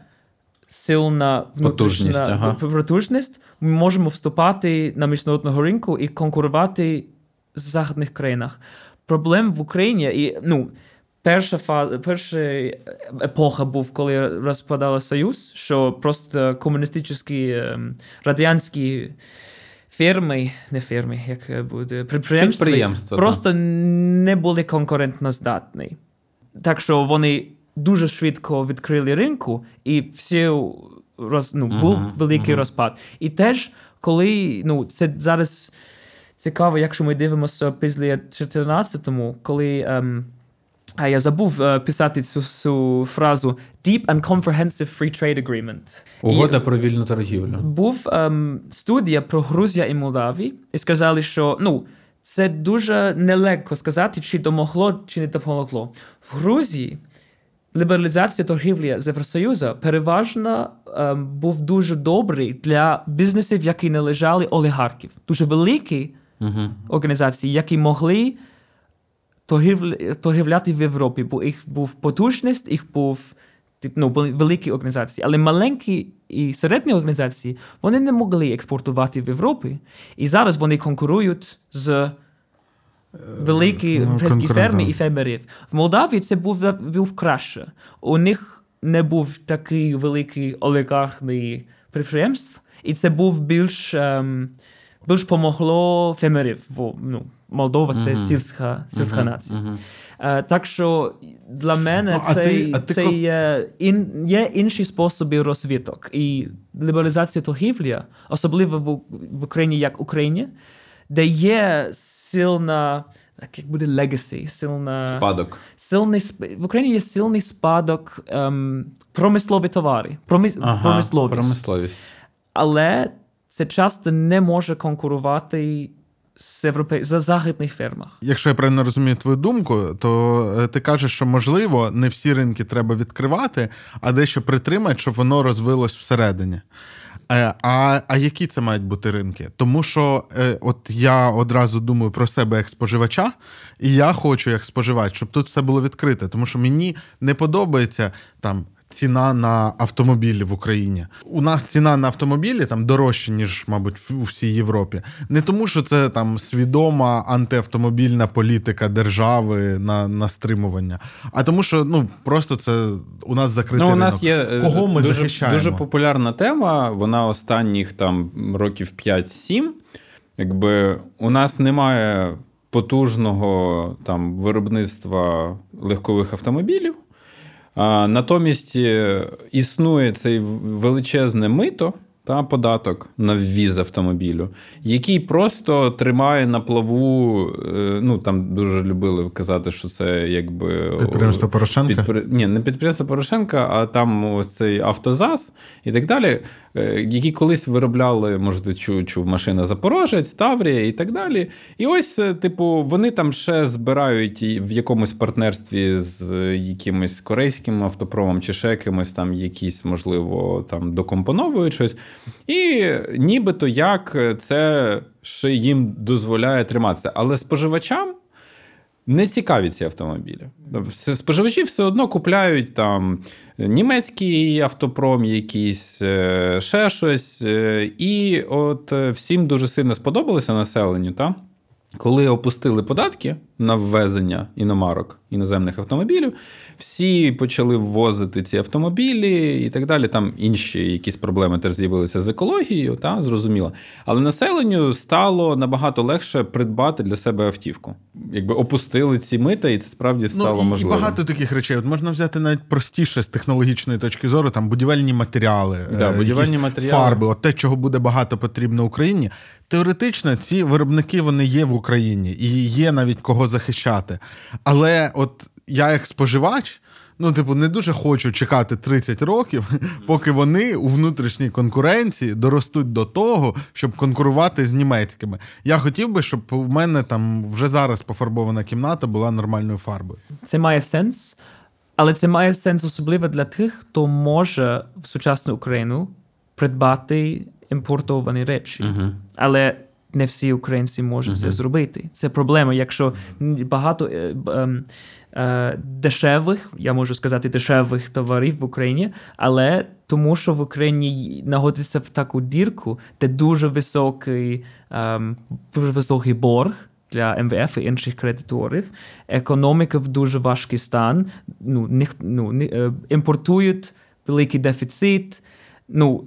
сильна внутрішня потужність, ага. потужність, ми можемо вступати на міжнародного ринку і конкурувати західних країнах. Проблем в Україні і ну. Перша фаза, перша епоха був, коли розпадала Союз, що просто комуністичні ем, радянські фірми, не фірми, як буде, підприємства, підприємства просто так. не були конкурентно здатні. Так що вони дуже швидко відкрили ринку, і всі роз, ну, був uh-huh, великий uh-huh. розпад. І теж, коли ну, це зараз цікаво, якщо ми дивимося після 14-му, коли. Ем, а я забув uh, писати цю, цю фразу Deep and Comprehensive Free Trade Agreement. Угода і, про вільну торгівлю. Був um, студія про Грузія і Молдавію, і сказали, що ну, це дуже нелегко сказати, чи домогло, чи не допомогло. В Грузії лібералізація торгівлі з Євросоюзу переважно ем, був дуже добрий для бізнесів, які належали олігархів. Дуже великі uh організації, які могли торгівляти в Європі, бо їх був потужність, їх був ну, великі організації. Але маленькі і середні організації вони не могли експортувати в Європі. І зараз вони конкурують з великі європейські ферми і фермерів. В Молдавії це був був краще. У них не був такий великий олігархний підприємств, і це був більш ем, більш помогло фермерів. Ну, Молдова це uh-huh. сільська сільська uh-huh. нація. Uh-huh. Uh, так що для мене ну, це, ти, ти це є, ін, є інші способи розвиток. І лібералізація торгівлі, особливо в, в Україні, як Україні, де є сильна, як буде legacy, сильна... Спадок. Сильний, в Україні є сильний спадок ем, промислові товари. Промис, ага, промисловість. промисловість. Але це часто не може конкурувати з європей... за західних фермах. Якщо я правильно розумію твою думку, то е, ти кажеш, що можливо не всі ринки треба відкривати, а дещо притримати, щоб воно розвилось всередині. Е, а а які це мають бути ринки? Тому що е, от я одразу думаю про себе як споживача, і я хочу як споживач, щоб тут все було відкрите. Тому що мені не подобається там ціна на автомобілі в Україні. У нас ціна на автомобілі там дорожча, ніж, мабуть, у всій Європі. Не тому, що це там свідома антиавтомобільна політика держави на на стримування, а тому, що ну просто це у нас закритий ну, у нас ринок. є е, Кого ми дуже, захищаємо? Дуже популярна тема. Вона останніх там років 5-7. Якби у нас немає потужного там виробництва легкових автомобілів. Натомість е, існує цей величезне мито та податок на ввіз автомобілю, який просто тримає на плаву. Е, ну там дуже любили казати, що це якби підприємство Порошенка. Підпри... Ні, не підприємство Порошенка, а там ось цей автозас і так далі. Е, які колись виробляли, можете чув, машина Запорожець, Таврія і так далі. І ось, е, типу, вони там ще збирають в якомусь партнерстві з якимось корейським автопромом чи ще якимось там якісь, можливо, там докомпоновують щось. І нібито як це ще їм дозволяє триматися. Але споживачам не цікаві ці автомобілі. Споживачі все одно купляють там німецький автопром, якийсь, е, ще щось. Е, і от е, всім дуже сильно сподобалося населенню, та? коли опустили податки на ввезення іномарок іноземних автомобілів, всі почали ввозити ці автомобілі і так далі. Там інші якісь проблеми теж з'явилися з екологією, та зрозуміло. Але населенню стало набагато легше придбати для себе автівку. Якби опустили ці мита, і це справді ну, стало ну, можливо. І багато таких речей. От можна взяти навіть простіше з технологічної точки зору, там будівельні матеріали, да, е, будівельні матеріали. фарби, от те, чого буде багато потрібно Україні. Теоретично ці виробники вони є в Україні і є навіть кого захищати. Але от я, як споживач, ну, типу, не дуже хочу чекати 30 років, поки вони у внутрішній конкуренції доростуть до того, щоб конкурувати з німецькими. Я хотів би, щоб у мене там вже зараз пофарбована кімната була нормальною фарбою. Це має сенс, але це має сенс особливо для тих, хто може в сучасну Україну придбати імпортовані речі. Uh-huh. Але не всі українці можуть uh-huh. це зробити. Це проблема, якщо багато е, е, е, дешевих, я можу сказати, дешевих товарів в Україні, але тому, що в Україні знаходиться в таку дірку, де дуже високий, ем, дуже високий борг. Для МВФ і інших кредиторів, економіка в дуже важкий стан. Ну, не, ну, не, е, імпортують великий дефіцит. Ну,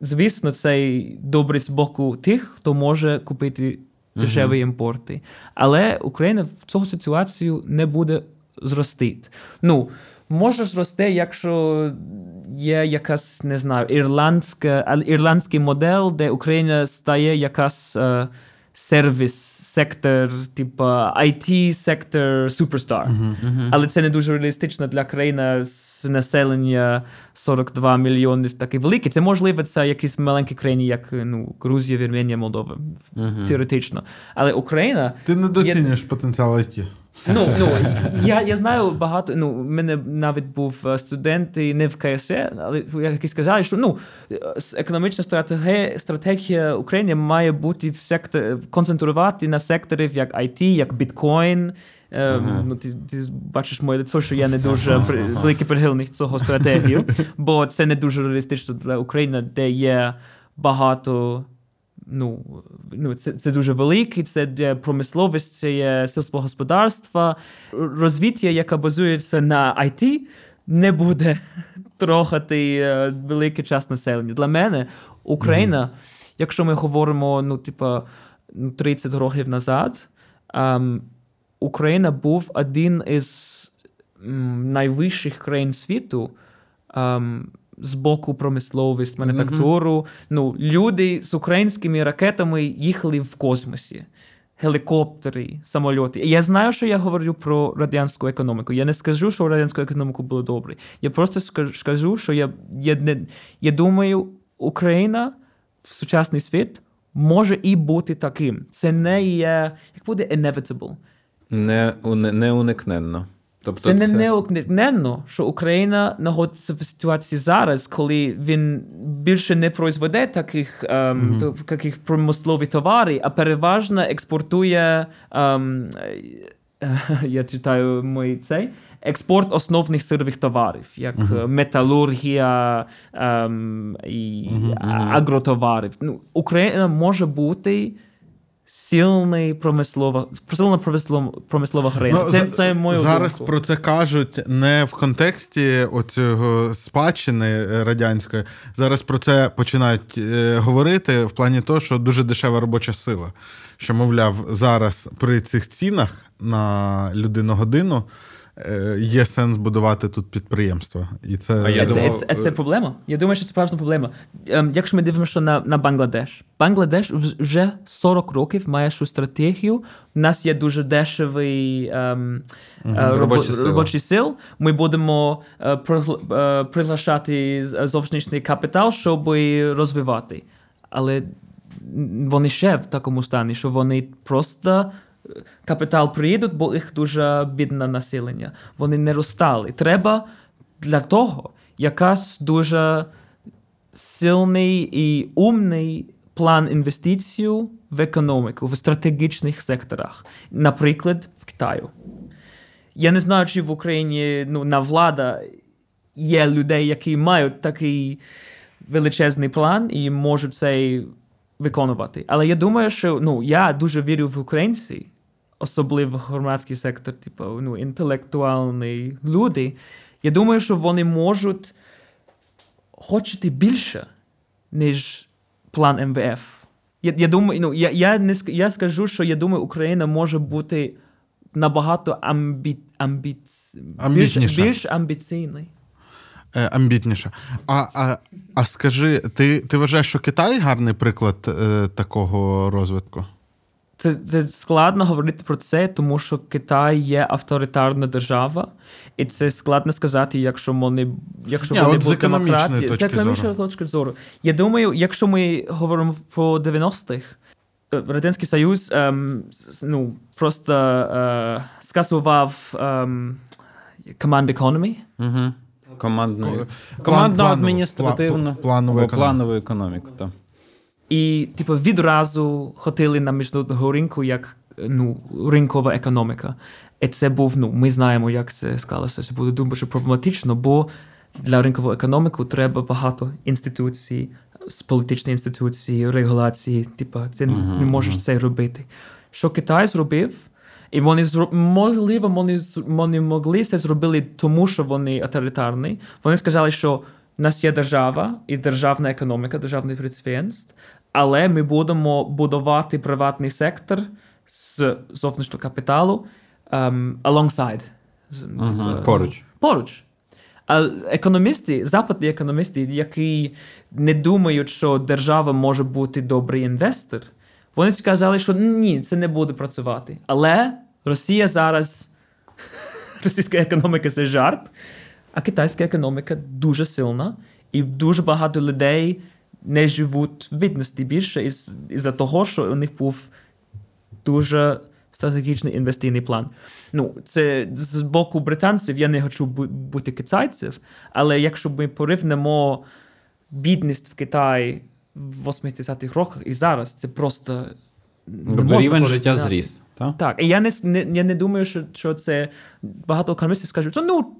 звісно, цей добрий з боку тих, хто може купити дешеві uh-huh. імпорти. Але Україна в цю ситуацію не буде зростити. Ну, може зрости, якщо є якась, не знаю, ірландська, ірландський модель, де Україна стає якась. Е, сервіс, сектор, типу IT сектор, суперстар. Uh-huh. Але це не дуже реалістично для країни з населення 42 мільйони такі великі. Це можливо, це якісь маленькі країни, як ну, Грузія, Вірменія, Молдова. Теоретично. Але Україна. Ти недоцінюєш є... потенціал IT. Ну, ну, Я я знаю багато. Ну, в мене навіть був е, студент і не в КСЕ, але які сказали, що ну, економічна стратегія стратегія України має бути в сектор, концентрувати на секторів як IT, як біткоін. Uh-huh. Ну, Ти ти бачиш моє лицо, що я не дуже uh-huh. великий прихильник цього стратегію, бо це не дуже реалістично для України, де є багато ну, ну, це це дуже великий, це є промисловість, це є сільського господарства. Розвиття, яке базується на IT, не буде трохати е, великий час населення. Для мене Україна, mm-hmm. якщо ми говоримо ну, типа, 30 років назад, ем, Україна був один із найвищих країн світу. Ем, з боку промисловість, мануфактуру. Mm-hmm. Ну, Люди з українськими ракетами їхали в космосі. Гелікоптери, самольоти. Я знаю, що я говорю про радянську економіку. Я не скажу, що радянську економіку було добре. Я просто скажу, що я я, не, я думаю, Україна в сучасний світ може і бути таким. Це не є, як буде inevitable. Не, не уникненно. Тобто це, це не неуникненно, що Україна знаходиться в ситуації зараз, коли він більше не произведе таких ем, mm-hmm. таких промислових товарів, а переважно експортує. Ем, я читаю мій цей експорт основних сирових товарів, як uh-huh. металургія ем, і uh-huh. агротоварів. Ну, Україна може бути сильний промислова сильна промислова, промислова країна. Ну, це, це моє зараз думку. про це кажуть не в контексті оцього спадщини радянської. Зараз про це починають е, говорити в плані того, що дуже дешева робоча сила. Що, мовляв, зараз при цих цінах на людину годину. Е, є сенс будувати тут підприємства. І це а я думав... це, це, це проблема. Я думаю, що це справжня проблема. Ем, якщо ми дивимося на на Бангладеш, Бангладеш вже 40 років має свою стратегію. У нас є дуже дешевий ем, угу. робочий, сил. робочий сил. Ми будемо е, е, приглашати зовнішній капітал, щоб розвивати. Але вони ще в такому стані, що вони просто капітал приїдуть, бо їх дуже бідне населення. Вони не розстали. Треба для того якась дуже сильний і умний план інвестицій в економіку, в стратегічних секторах, наприклад, в Китаю. Я не знаю, чи в Україні ну, на влада є людей, які мають такий величезний план і можуть це виконувати. Але я думаю, що ну, я дуже вірю в українців, особливо громадський сектор, типу, ну, інтелектуальні люди. Я думаю, що вони можуть хочете більше, ніж план МВФ. Я я думаю, ну, я я, не я скажу, що я думаю, Україна може бути набагато амбі, амбі, більш, більш амбіційний. Е, амбітніша. А а, а скажи, ти ти вважаєш, що Китай гарний приклад е, такого розвитку? Це це складно говорити про це, тому що Китай є авторитарна держава, і це складно сказати, якщо вони якщо вони будуть демократії. З економічної точки зору. Я думаю, якщо ми говоримо про 90-х, е, Радянський Союз ем, ну, просто е, скасував ем, command economy. Угу. Командну командну адміністративну планову, планову економіку. Так. І, типу, відразу хотіли на міжнародного ринку як ну, ринкова економіка. І це був, ну, ми знаємо, як це склалося. Це буде дуже проблематично, бо для ринкової економіки треба багато інституцій, політичні інституції, регуляції. Типу, це uh-huh, не можеш uh-huh. це робити. Що Китай зробив? І вони можливо, вони, вони могли це зробити, тому що вони авторитарні. Вони сказали, що в нас є держава і державна економіка, державне підприємство, але ми будемо будувати приватний сектор з зовнішнього капіталу um, alongside. Ага, поруч. Поруч. А економісти, западні економісти, які не думають, що держава може бути добрий інвестор, Вони сказали, що ні, це не буде працювати. Але Росія зараз, російська економіка це жарт, а китайська економіка дуже сильна, і дуже багато людей не живуть в бідності більше із, із-за того, що у них був дуже стратегічний інвестиційний план. Ну, це з боку британців я не хочу бути китайців, але якщо ми порівнемо бідність в Китаї в 80-х роках і зараз, це просто. Тобто рівень життя зріс. Так, так. І я не, не я не думаю, що що це багато економістів скажуть, що ну.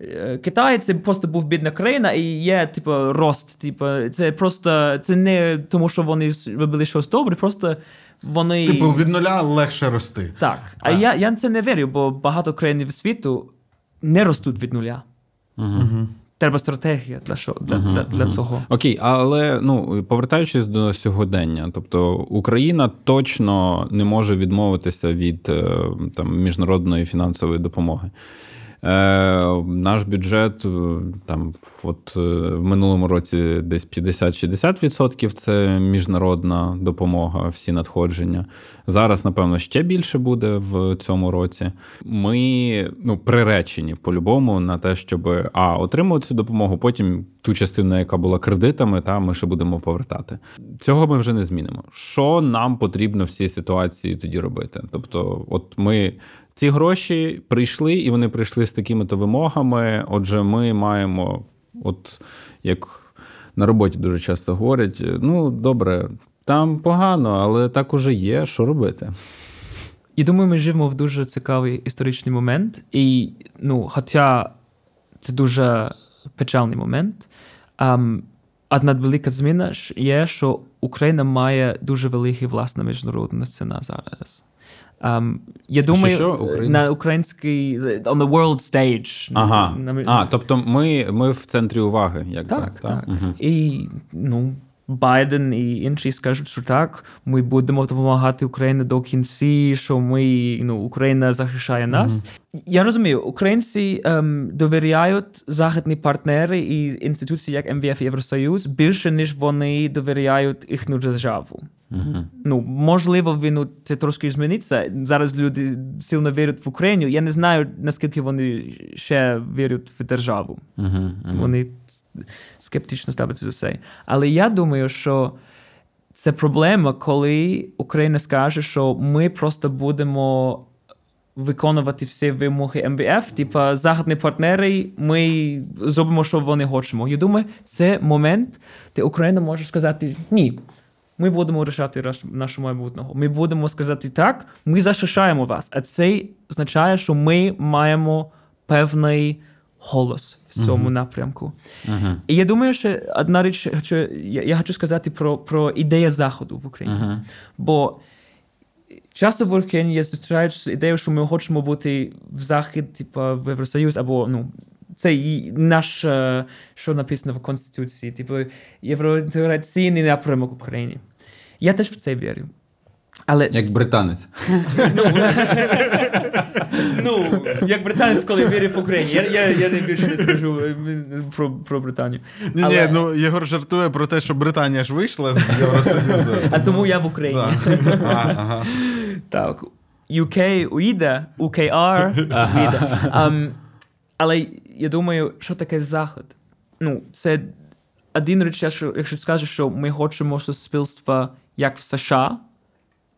Е, Китай це просто був бідна країна, і є, типу, рост. Типу, це просто це не тому, що вони робили щось добре, просто вони. Типу, від нуля легше рости. Так. А, а я я це не вірю, бо багато країн світу не ростуть від нуля. Угу. Треба стратегія для що, для, uh-huh, для, для цього. Окей, але ну повертаючись до сьогодення, тобто Україна точно не може відмовитися від е, там міжнародної фінансової допомоги. Е, Наш бюджет е, там, от е, в минулому році десь 50-60% це міжнародна допомога, всі надходження. Зараз, напевно, ще більше буде в цьому році. Ми ну, приречені по-любому на те, щоб а отримувати цю допомогу, потім ту частину, яка була кредитами, та ми ще будемо повертати. Цього ми вже не змінимо. Що нам потрібно в цій ситуації тоді робити? Тобто, от ми. Ці гроші прийшли, і вони прийшли з такими-то вимогами. Отже, ми маємо, от як на роботі дуже часто говорять: ну, добре, там погано, але так уже є, що робити. І думаю, ми живемо в дуже цікавий історичний момент. І, ну, хоча це дуже печальний момент. Um, одна велика зміна є, що Україна має дуже великий власна міжнародна ціна зараз. Um, я думаю, що, що? на український on the world stage. Ага. На, а, тобто ми ми в центрі уваги. як Так, так. так. Угу. І ну, Байден і інші скажуть, що так, ми будемо допомагати Україні до кінці, що ми ну, Україна захищає нас. Mm-hmm. Я розумію, українці ем, довіряють західні партнери і інституції, як МВФ і Євросоюз, більше ніж вони довіряють їхню державу. Uh-huh. Ну, можливо, він це трошки зміниться. Зараз люди сильно вірять в Україну. Я не знаю, наскільки вони ще вірять в державу. Uh-huh. Вони скептично ставляться до це. Але я думаю, що це проблема, коли Україна скаже, що ми просто будемо. Виконувати всі вимоги МВФ, типа західні партнери, ми зробимо, що вони хочемо. Я думаю, це момент, де Україна може сказати ні. Ми будемо вирішати нашу майбутнього. Ми будемо сказати так, ми захищаємо вас. А це означає, що ми маємо певний голос в цьому uh-huh. напрямку. Uh-huh. І я думаю, що одна річ, що я, я хочу сказати про про ідею Заходу в Україні. Uh-huh. Бо часто в Україні я зустрічаю ідею, що ми хочемо бути в Захід, типу в Євросоюз, або ну. Це і наш, е, що написано в Конституції, типу євроінтеграційний напрямок України. Я теж в це вірю. Але... Як британець. Ну, як британець, коли вірив в Україні. Я я, я не більше не скажу е, про про Британію. Ні, Але... ні, ну Єгор жартує про те, що Британія ж вийшла з Євросоюзу. А тому я в Україні. Ага, ага. Так. UK уїде, UKR уїде. Um, але я думаю, що таке Захід? Ну, це один річ, якщо, якщо скажеш, що ми хочемо суспільства як в США,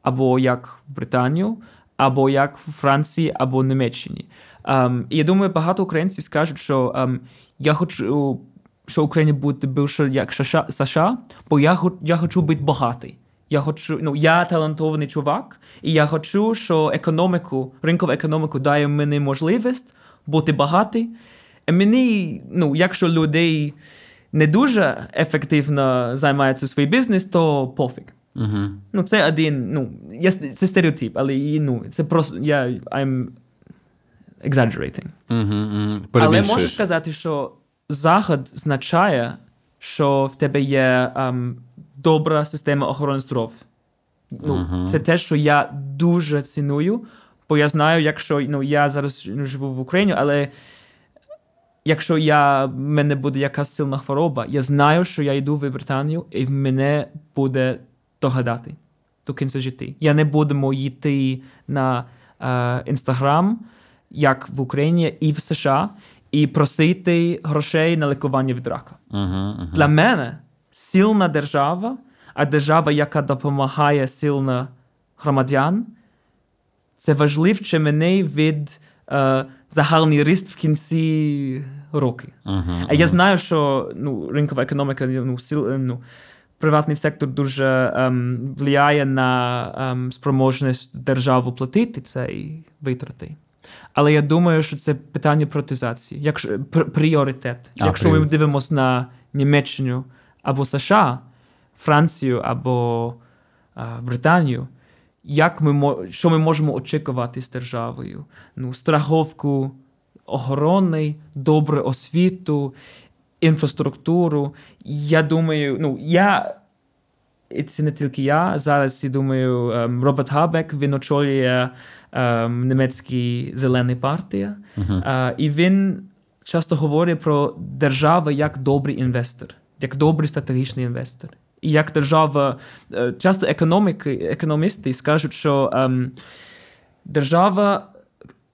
або як в Британію, або як в Франції, або Німеччині. Um, і я думаю, багато українців скажуть, що um, я хочу, що Україна буде більше як США бо я, я хочу бути багатий. Я хочу, ну, я талантований чувак, і я хочу, що економіку, ринкову економіку дає мені можливість бути багатий. І мені, ну, якщо людей не дуже ефективно займаються свій бізнес, то пофіг. Uh-huh. Ну, це один, ну, є, це стереотип, але ну, це просто я I'm exaggerating. Uh-huh, uh-huh. Але можу сказати, що захід означає, що в тебе є um, добра система охорони здоров'я. Ну, Це те, що я дуже ціную, бо я знаю, якщо ну, я зараз живу в Україні, але якщо я, в мене буде якась сильна хвороба, я знаю, що я йду в Британію, і в мене буде догадати. до кінця життя. Я не будемо йти на Інстаграм, е, як в Україні і в США, і просити грошей на лікування від рака. Uh-huh, uh-huh. Для мене сильна держава, а держава, яка допомагає сильно громадян, це важливше мене від е, загальний ріст в кінці року. Uh-huh, а я знаю, що ну, ринкова економіка, ну, сил, ну, приватний сектор дуже ем, впливає на ем, спроможність держави платити цей витрати. Але я думаю, що це питання протизації, якщо пр- пріоритет. А, якщо пріоритет. ми дивимося на Німеччину або США, Францію або а, Британію, як ми що ми можемо очікувати з державою? Ну, страховку охорони, добру освіту, інфраструктуру. Я думаю, ну я. І це не тільки я. Зараз я думаю, ем, Роберт Габек він очолює ем, німецький зелений партія, Е, і він часто говорить про державу як добрий інвестор, як добрий стратегічний інвестор. І як держава, е, часто економіки, економісти скажуть, що ем, держава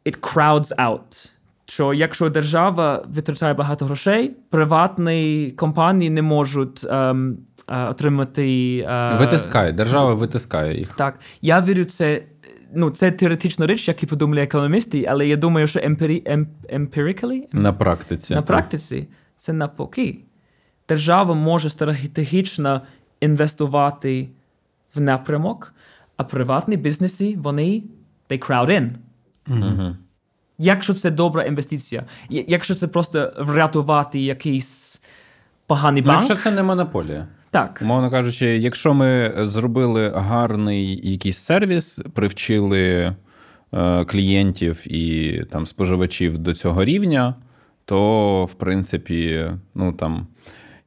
it crowds out. Що якщо держава витрачає багато грошей, приватні компанії не можуть ем, е, отримати. е, Витискає, держава витискає їх. Так, я вірю, це. Ну, це теоретична річ, як і подумали економісти, але я думаю, що емпірі, ем, empirically, На практиці. на практиці це навпаки. Держава може стратегічно інвестувати в напрямок, а приватні бізнеси, вони they crowd in. Мгм. Якщо це добра інвестиція, якщо це просто врятувати якийсь поганий Ну, банк, якщо це не монополія. так. Умовно кажучи, якщо ми зробили гарний якийсь сервіс, привчили е, клієнтів і там споживачів до цього рівня, то в принципі, ну там.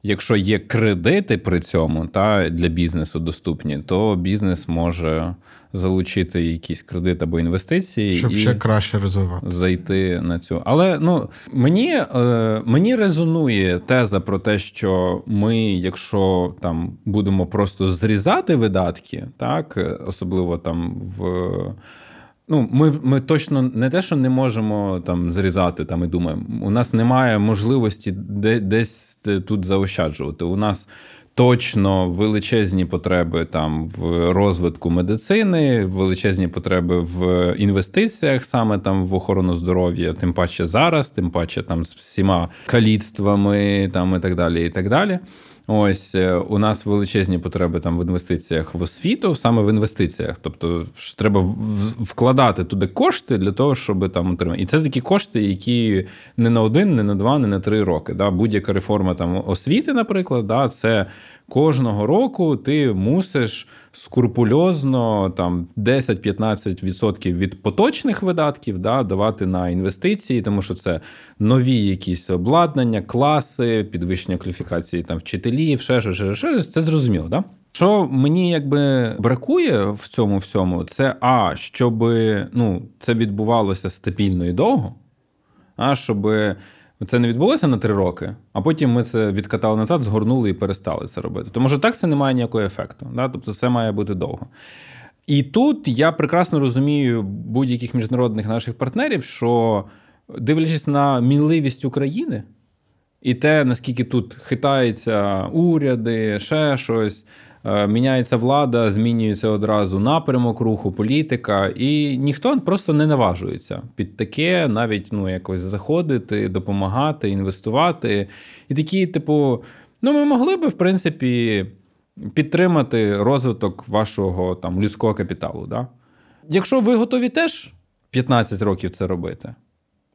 Якщо є кредити при цьому та для бізнесу доступні, то бізнес може залучити якийсь кредит або інвестиції Щоб і ще краще розвивати. зайти на цю. Але ну мені, е, мені резонує теза про те, що ми, якщо там будемо просто зрізати видатки, так особливо там в. Ну, ми, ми точно не те, що не можемо там зрізати там і думаємо. У нас немає можливості де, десь тут заощаджувати. У нас точно величезні потреби там в розвитку медицини, величезні потреби в інвестиціях, саме там в охорону здоров'я, тим паче зараз, тим паче там з всіма каліцтвами, там і так далі. і так далі. Ось е, у нас величезні потреби там в інвестиціях в освіту, саме в інвестиціях. Тобто треба вкладати туди кошти для того, щоб там отримати. І це такі кошти, які не на один, не на два, не на три роки. Да? Будь-яка реформа там освіти, наприклад, да, це кожного року ти мусиш скрупульозно там 10-15% від поточних видатків да, давати на інвестиції, тому що це нові якісь обладнання, класи, підвищення кваліфікації там вчителів, ще щось, ще щось. Це зрозуміло, да? Що мені якби бракує в цьому всьому, це а, щоб ну, це відбувалося стабільно і довго, а щоб це не відбулося на три роки, а потім ми це відкатали назад, згорнули і перестали це робити. Тому що так це не має ніякого ефекту. Да? Тобто це має бути довго. І тут я прекрасно розумію будь-яких міжнародних наших партнерів, що дивлячись на мінливість України і те, наскільки тут хитаються уряди, ще щось. Е, Міняється влада, змінюється одразу напрямок руху, політика, і ніхто просто не наважується під таке навіть ну, якось заходити, допомагати, інвестувати. І такі, типу, ну, ми могли би, в принципі, підтримати розвиток вашого там, людського капіталу. Да? Якщо ви готові теж 15 років це робити,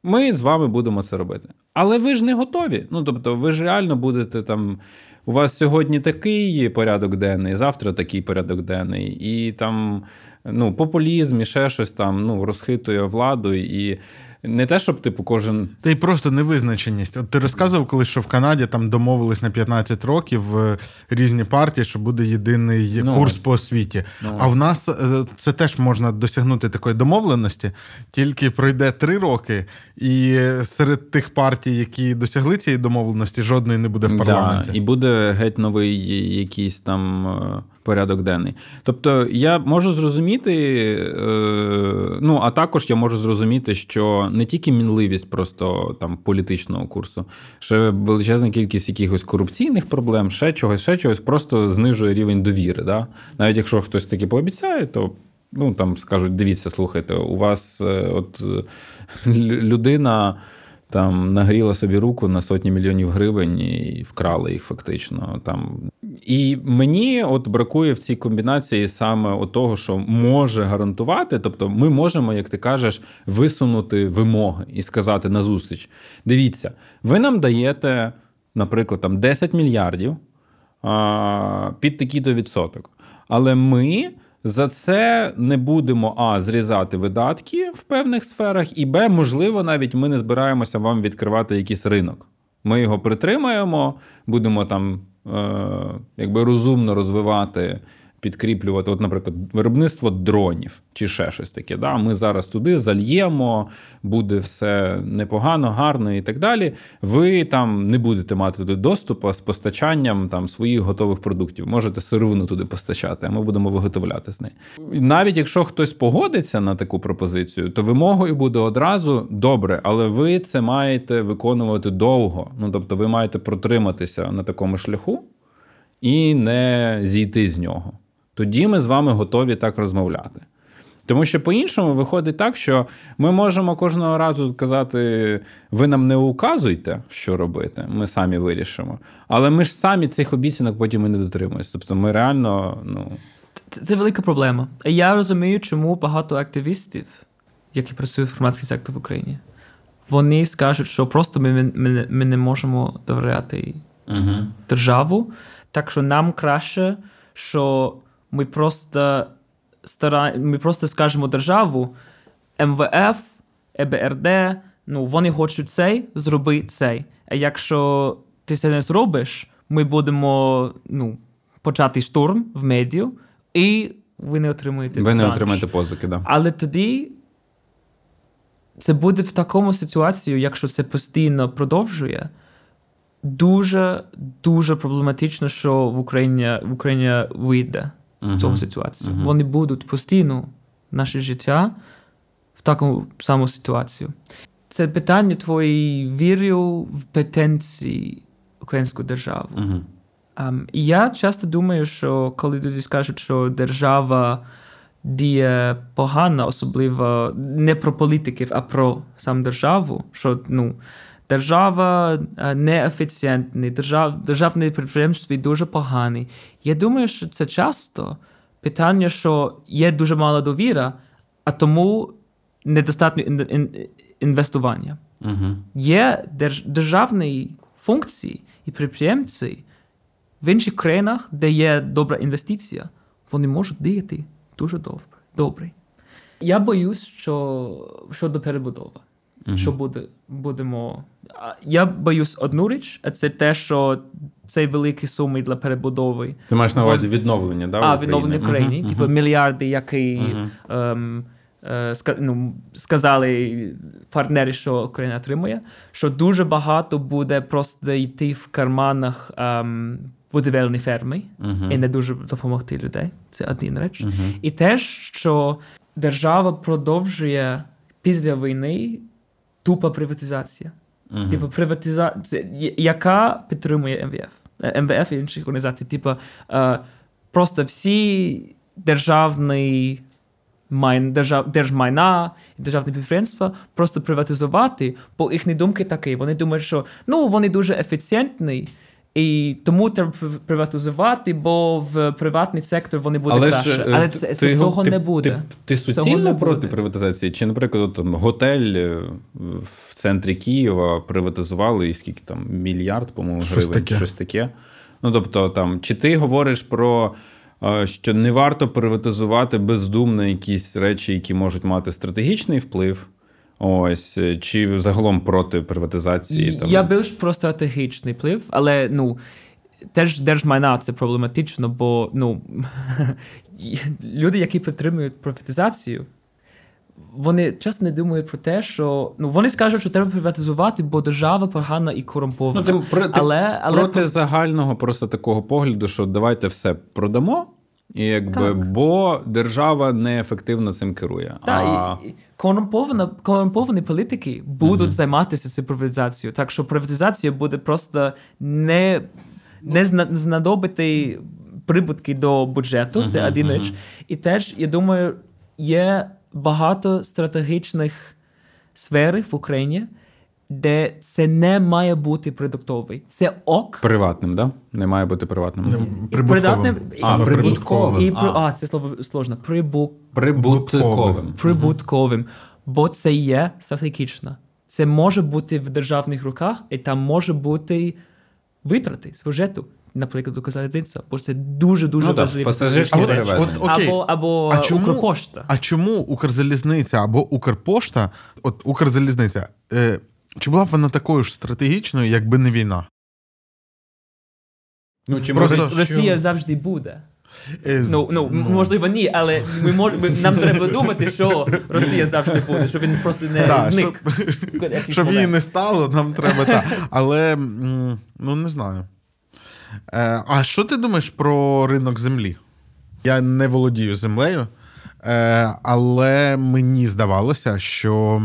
ми з вами будемо це робити. Але ви ж не готові. Ну, тобто, ви ж реально будете там. У вас сьогодні такий порядок денний, завтра такий порядок денний, і там ну, популізм і ще щось там ну, розхитує владу. І не те, щоб типу кожен. Та й просто невизначеність. От ти розказував колись, що в Канаді там домовились на 15 років е, різні партії, що буде єдиний Ну, курс по освіті. Ну, а в нас е, це теж можна досягнути такої домовленості, тільки пройде три роки, і серед тих партій, які досягли цієї домовленості, жодної не буде в парламенті. Да, і буде геть новий якийсь там е, порядок денний. Тобто я можу зрозуміти, е, ну а також я можу зрозуміти, що не тільки мінливість просто там політичного курсу, ще величезна кількість якихось корупційних проблем, ще чогось, ще чогось, просто знижує рівень довіри. Да? Навіть якщо хтось таки пообіцяє, то ну там скажуть: дивіться, слухайте, у вас е, от людина там нагріла собі руку на сотні мільйонів гривень і вкрали їх фактично. Там. І мені от бракує в цій комбінації саме того, що може гарантувати. Тобто, ми можемо, як ти кажеш, висунути вимоги і сказати на зустріч: дивіться, ви нам даєте, наприклад, там 10 мільярдів а, під такий-то відсоток. Але ми за це не будемо а зрізати видатки в певних сферах, і б, можливо, навіть ми не збираємося вам відкривати якийсь ринок. Ми його притримаємо, будемо там е, якби розумно розвивати підкріплювати, от, наприклад, виробництво дронів чи ще щось таке. Да? Ми зараз туди зальємо, буде все непогано, гарно і так далі. Ви там не будете мати туди доступу з постачанням там своїх готових продуктів. Можете сировину туди постачати, а ми будемо виготовляти з неї. Навіть якщо хтось погодиться на таку пропозицію, то вимогою буде одразу добре, але ви це маєте виконувати довго. Ну тобто, ви маєте протриматися на такому шляху. І не зійти з нього тоді ми з вами готові так розмовляти. Тому що по-іншому виходить так, що ми можемо кожного разу казати: ви нам не указуйте, що робити, ми самі вирішимо. Але ми ж самі цих обіцянок потім і не дотримуємося. Тобто ми реально. ну... Це, велика проблема. Я розумію, чому багато активістів, які працюють в громадський сектор в Україні, вони скажуть, що просто ми ми, ми не можемо довіряти угу. державу. Так що нам краще, що ми просто стара... ми просто скажемо державу, МВФ, ЕБРД, ну вони хочуть цей, зроби цей. А якщо ти це не зробиш, ми будемо ну, почати штурм в медіа, і ви не отримуєте. Ви не отримаєте позики, да. Але тоді це буде в такому ситуації, якщо це постійно продовжує. Дуже дуже проблематично, що в Україні в Україні вийде з цього ситуацію. Uh-huh. Вони будуть постійно наше життя в таку саму ситуацію. Це питання твоєї віри в претензії української держави. Uh-huh. Um, і я часто думаю, що коли люди скажуть, що держава діє погано, особливо не про політиків, а про сам державу, що ну, держава е, неефіцієнтний, держав, державне підприємство дуже поганий. Я думаю, що це часто питання, що є дуже мала довіра, а тому недостатньо інвестування. Угу. Є держ, державні функції і підприємці в інших країнах, де є добра інвестиція, вони можуть діяти дуже добре. добре. Я боюсь, що щодо перебудови. Угу. Що буде, будемо. Я боюсь одну річ, а це те, що цей великі суми для перебудови. Ти маєш на увазі відновлення, да? А, відновлення країни. Угу. Типу мільярди, які угу. ем, е, ну, сказали партнери, що Україна отримує, що дуже багато буде просто йти в карманах. Ем, Будівельні ферми і не дуже допомогти людей. Це один реч. Uh-huh. І те, що держава продовжує після війни тупа приватизація. Uh-huh. Типу, приватизація, яка підтримує МВФ, е, МВФ і інші організації. Типу, е, просто всі державні майн, держав, держмайна і державні підприємства просто приватизувати, бо їхні думки такі. Вони думають, що ну, вони дуже ефіцієнтні, і тому треба приватизувати, бо в приватний сектор вони будуть Але краще. Ж, Але це, ти, це цього ти, не буде. Ти, ти суцільно проти буде. приватизації? Чи, наприклад, там готель е, в центрі Києва приватизували і скільки там мільярд, по-моєму, щось гривень, таке. щось таке. Ну тобто, там, чи ти говориш про. Е, що не варто приватизувати бездумно якісь речі, які можуть мати стратегічний вплив, Ось е, чи загалом проти приватизації? Там... Я більш про стратегічний вплив, але ну. Теж держмайна це проблематично, бо ну, люди, які підтримують приватизацію, вони часто не думають про те, що ну вони скажуть, що треба приватизувати, бо держава погана і корумпована. Ну, ти, про, але, але проти про... загального просто такого погляду, що давайте все продамо, І якби, Бо держава неефективно цим керує. Так, а... і, корумпована, корумповані політики будуть uh займатися цією приватизацією. Так що приватизація буде просто не не знадобити прибутки до бюджету. Uh-huh, це один річ. І теж, я думаю, є багато стратегічних сфер в Україні де це не має бути продуктовий. Це ок. Приватним, да? Не має бути приватним. Прибутковим. А, прибутковим. І, а. а, це слово сложно. Прибу... Прибутковим. Прибутковим. Бо це є стратегічно. Це може бути в державних руках, і там може бути витрати з бюджету. Наприклад, Укрзалізниця, бо це дуже дуже ну, важливо. Пасажирські або або а чому, Укрпошта. А чому Укрзалізниця або Укрпошта, от Укрзалізниця, е, чи була б вона такою ж стратегічною, якби не війна? Ну, чи Просто Росія що... завжди буде. Е, ну, ну, ну, можливо, ні, але ми мож, ми, нам треба думати, що Росія завжди буде, щоб він просто не да, зник. Щоб, щоб її не стало, нам треба так. Але ну не знаю. Е, а що ти думаєш про ринок землі? Я не володію землею, е, але мені здавалося, що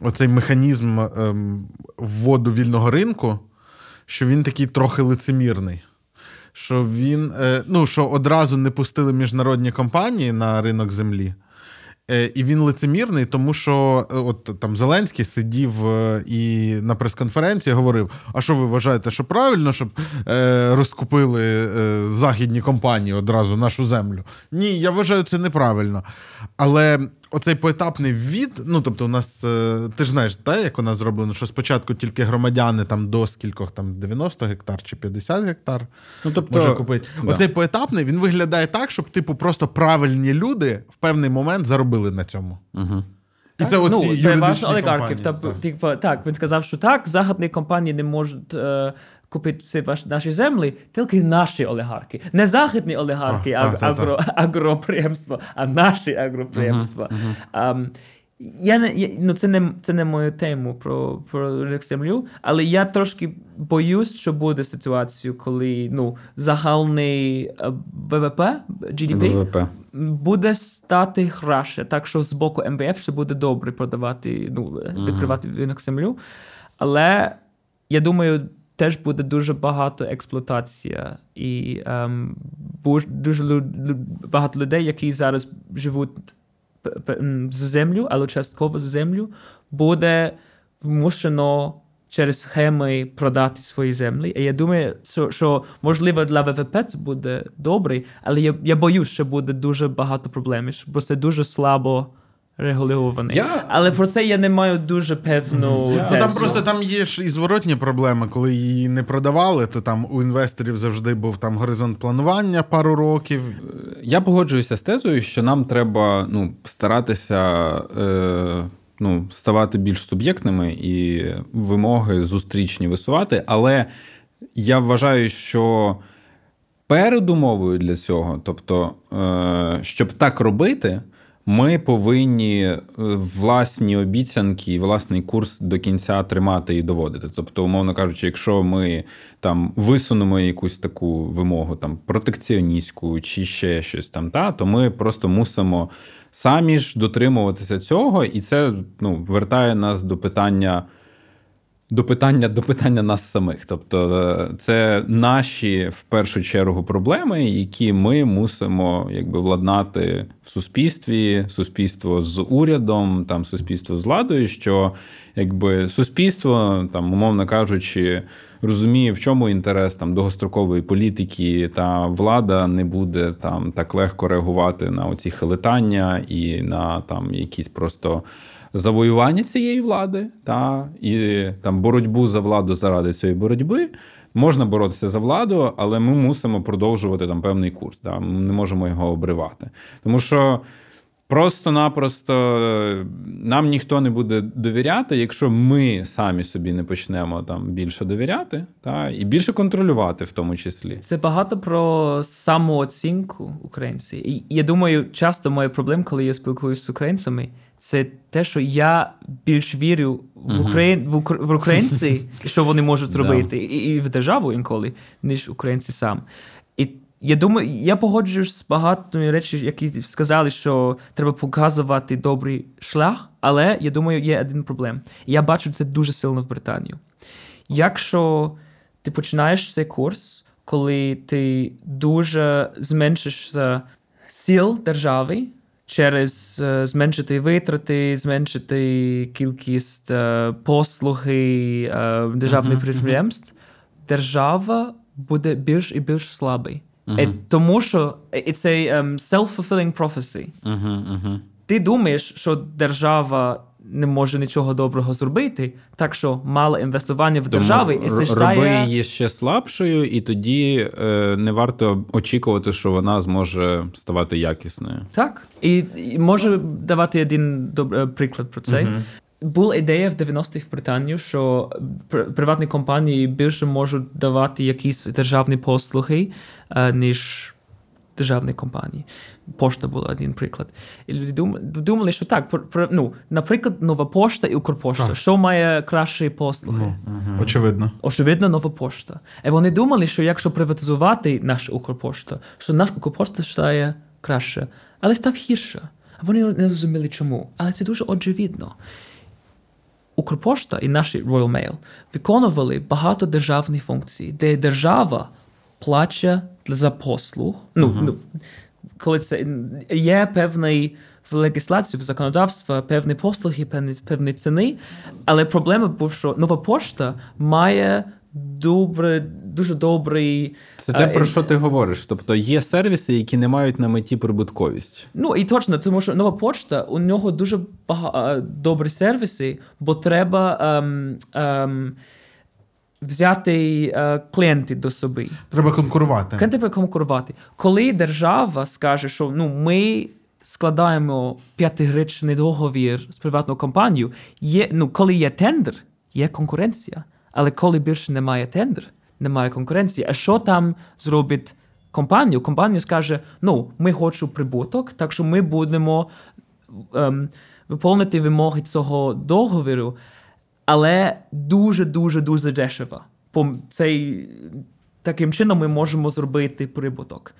оцей механізм ем, вводу вільного ринку, що він такий трохи лицемірний. Що він, е, ну, що одразу не пустили міжнародні компанії на ринок землі. Е, і він лицемірний, тому що е, от там Зеленський сидів і на прес-конференції говорив: а що ви вважаєте, що правильно, щоб розкупили західні компанії одразу нашу землю? Ні, я вважаю це неправильно. Але оцей поетапний ввід, ну тобто, у нас е, ти ж знаєш, та, як у нас зроблено, що спочатку тільки громадяни там до скількох там 90 гектар чи 50 гектар ну, тобто, може купити. Да. Оцей поетапний він виглядає так, щоб типу просто правильні люди в певний момент заробили на цьому. Угу. І це оці ну, юридичні олігархів. Та, так. Типу, так, він сказав, що так, західні компанії не можуть. Е, купити всі наші землі, тільки наші олігархи. Не західні олігархи, а, аг, агро, агроприємства, а наші агроприємства. Uh-huh, uh-huh. Um, я не я, ну це не це не мою тему про про ринок землю, але я трошки боюсь, що буде ситуація, коли ну загальний ВВП GDP ВВП. Буде стати краще, так що з боку МВФ ще буде добре продавати, ну відкривати ринок землю. Але я думаю, теж буде дуже багато експлуатація, і ем, дуже багато людей, які зараз живуть з землю, але частково з землю, буде вмушено через схеми продати свої землі. І я думаю, що, що можливо для ВВП це буде добре, але я я боюсь, що буде дуже багато проблем, бо це дуже слабо регульований. Я... Але про це я не маю дуже певну. Я... Ну, Там просто там є ж і зворотні проблеми, коли її не продавали, то там у інвесторів завжди був там горизонт планування пару років. Я погоджуюся з тезою, що нам треба ну, старатися. Е... Ну, ставати більш суб'єктними і вимоги зустрічні висувати. Але я вважаю, що передумовою для цього, тобто, е, щоб так робити, ми повинні е, власні обіцянки, власний курс до кінця тримати і доводити. Тобто, умовно кажучи, якщо ми там висунемо якусь таку вимогу, там протекціоністську чи ще щось там, та то ми просто мусимо самі ж дотримуватися цього, і це ну, вертає нас до питання до питання до питання нас самих. Тобто, е, це наші в першу чергу проблеми, які ми мусимо якби владнати в суспільстві, суспільство з урядом, там суспільство з владою, що якби суспільство, там, умовно кажучи, розуміє, в чому інтерес там довгострокової політики, та влада не буде там так легко реагувати на оці хилитання і на там якісь просто завоювання цієї влади та і там боротьбу за владу заради цієї боротьби. Можна боротися за владу, але ми мусимо продовжувати там певний курс. Да? Ми не можемо його обривати. Тому що просто-напросто нам ніхто не буде довіряти, якщо ми самі собі не почнемо там більше довіряти, та і більше контролювати, в тому числі. Це багато про самооцінку українців. І я думаю, часто моя проблема, коли я спілкуюся з українцями це те, що я більш вірю в Україн в, в українці, що вони можуть зробити, і, і в державу інколи, ніж українці сам. Я думаю, я погоджуюсь з багатими речі, які сказали, що треба показувати добрий шлях, але я думаю, є один проблем. Я бачу це дуже сильно в Британії. Якщо ти починаєш цей курс, коли ти дуже зменшишся сил держави через uh, зменшити витрати, зменшити кількість uh, послуги uh, державних uh-huh, підприємств, держава буде більш і більш слабий. Uh-huh. Тому що it's a um, self-fulfilling prophecy. Uh-huh, Ти думаєш, що держава не може нічого доброго зробити, так що мало інвестування в держави і стає... роби її ще слабшою, і тоді е, не варто очікувати, що вона зможе ставати якісною. Так, і, і можу давати один доб... приклад про це. Була ідея в 90-х в Британії, що приватні компанії більше можуть давати якісь державні послуги, ніж державні компанії. Пошта була один приклад. І люди думали, що так, ну, наприклад, нова пошта і Укрпошта. Так. Що має кращі послуги? Ну, угу. Очевидно. Очевидно, нова пошта. І вони думали, що якщо приватизувати наш Укрпошта, що наш Укрпошта стає краще, але став гірше. А вони не розуміли чому. Але це дуже очевидно. Укрпошта і наші Royal Mail виконували багато державних функцій, де держава плаче за послуг. Ну, uh-huh. ну, коли це є певний в легіслацію, в законодавство певні послуги, певні певні ціни. Але проблема був, що нова пошта має добре, дуже добрий. Це те, про що ти говориш? Тобто є сервіси, які не мають на меті прибутковість. Ну і точно, тому що нова пошта у нього дуже бага... добрі сервіси, бо треба. Ем, ем, взяти е, клієнти до собі. Треба конкурувати. Треба конкурувати. Коли держава скаже, що ну ми складаємо п'ятирічний договір з приватною компанією, є ну коли є тендер, є конкуренція. Але коли більше немає тендер, немає конкуренції. А що там зробить компанія? Компанія скаже: ну, ми хочемо прибуток, так що ми будемо ем, виповнити вимоги цього договору але дуже-дуже дуже дешево. Цей, Таким чином ми можемо зробити прибуток.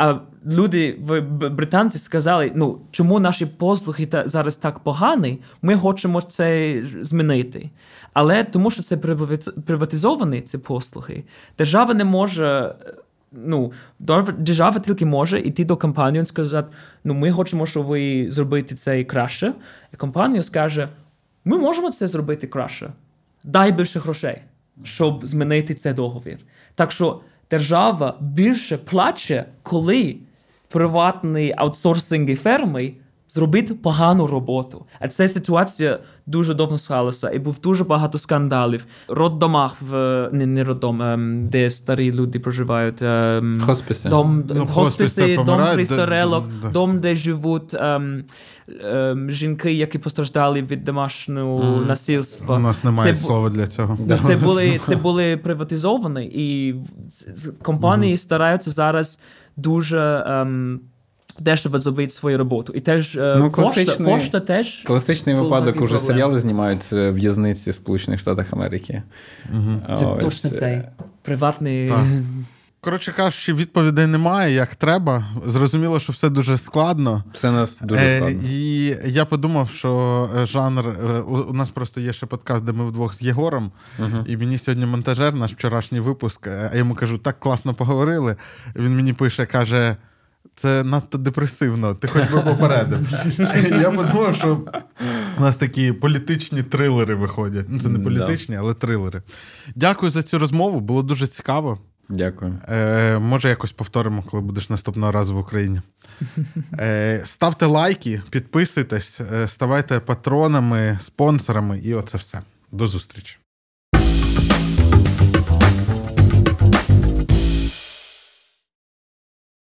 А люди в британці сказали: ну чому наші послуги та зараз так погані, ми хочемо це змінити. Але тому, що це приватизовані ці послуги, держава не може. Ну, держава тільки може йти до компанії і сказати: ну, ми хочемо, щоб ви зробити це краще. І компанія скаже: ми можемо це зробити краще. Дай більше грошей, щоб змінити цей договір. Так що держава більше плаче, коли приватні аутсорсинги ферми зробить погану роботу. А ця ситуація дуже довго схалася, і був дуже багато скандалів. Роддомах в не, не роддом, ем, де старі люди проживають. Ем, хосписи. Дом, ну, хосписи, дом пристарелок, де, дом, де живуть. Ем, ем, жінки, які постраждали від домашнього mm. насильства. У нас немає це, слова для цього. Це були це були приватизовані, і компанії mm. стараються зараз дуже. Ем, дешево зробити свою роботу. І теж е, ну, пошта, пошта теж. Класичний випадок уже серіали знімають в в'язниці Сполучених Штатах Америки. Угу. Це Ось. точно цей приватний. Так. Коротше кажучи, відповідей немає, як треба. Зрозуміло, що все дуже складно. Все нас дуже складно. Е, І я подумав, що е, жанр. Е, у нас просто є ще подкаст, де ми вдвох з Єгором. uh І мені сьогодні монтажер, наш вчорашній випуск. А я йому кажу, так класно поговорили. Він мені пише, каже. Це надто депресивно, ти хоч би попередив. Я подумав, що у нас такі політичні трилери виходять. Ну, Це не політичні, але трилери. Дякую за цю розмову, було дуже цікаво. Дякую. Е, Може, якось повторимо, коли будеш наступного разу в Україні. Е, Ставте лайки, підписуйтесь, е, ставайте патронами, спонсорами, і оце все. До зустрічі.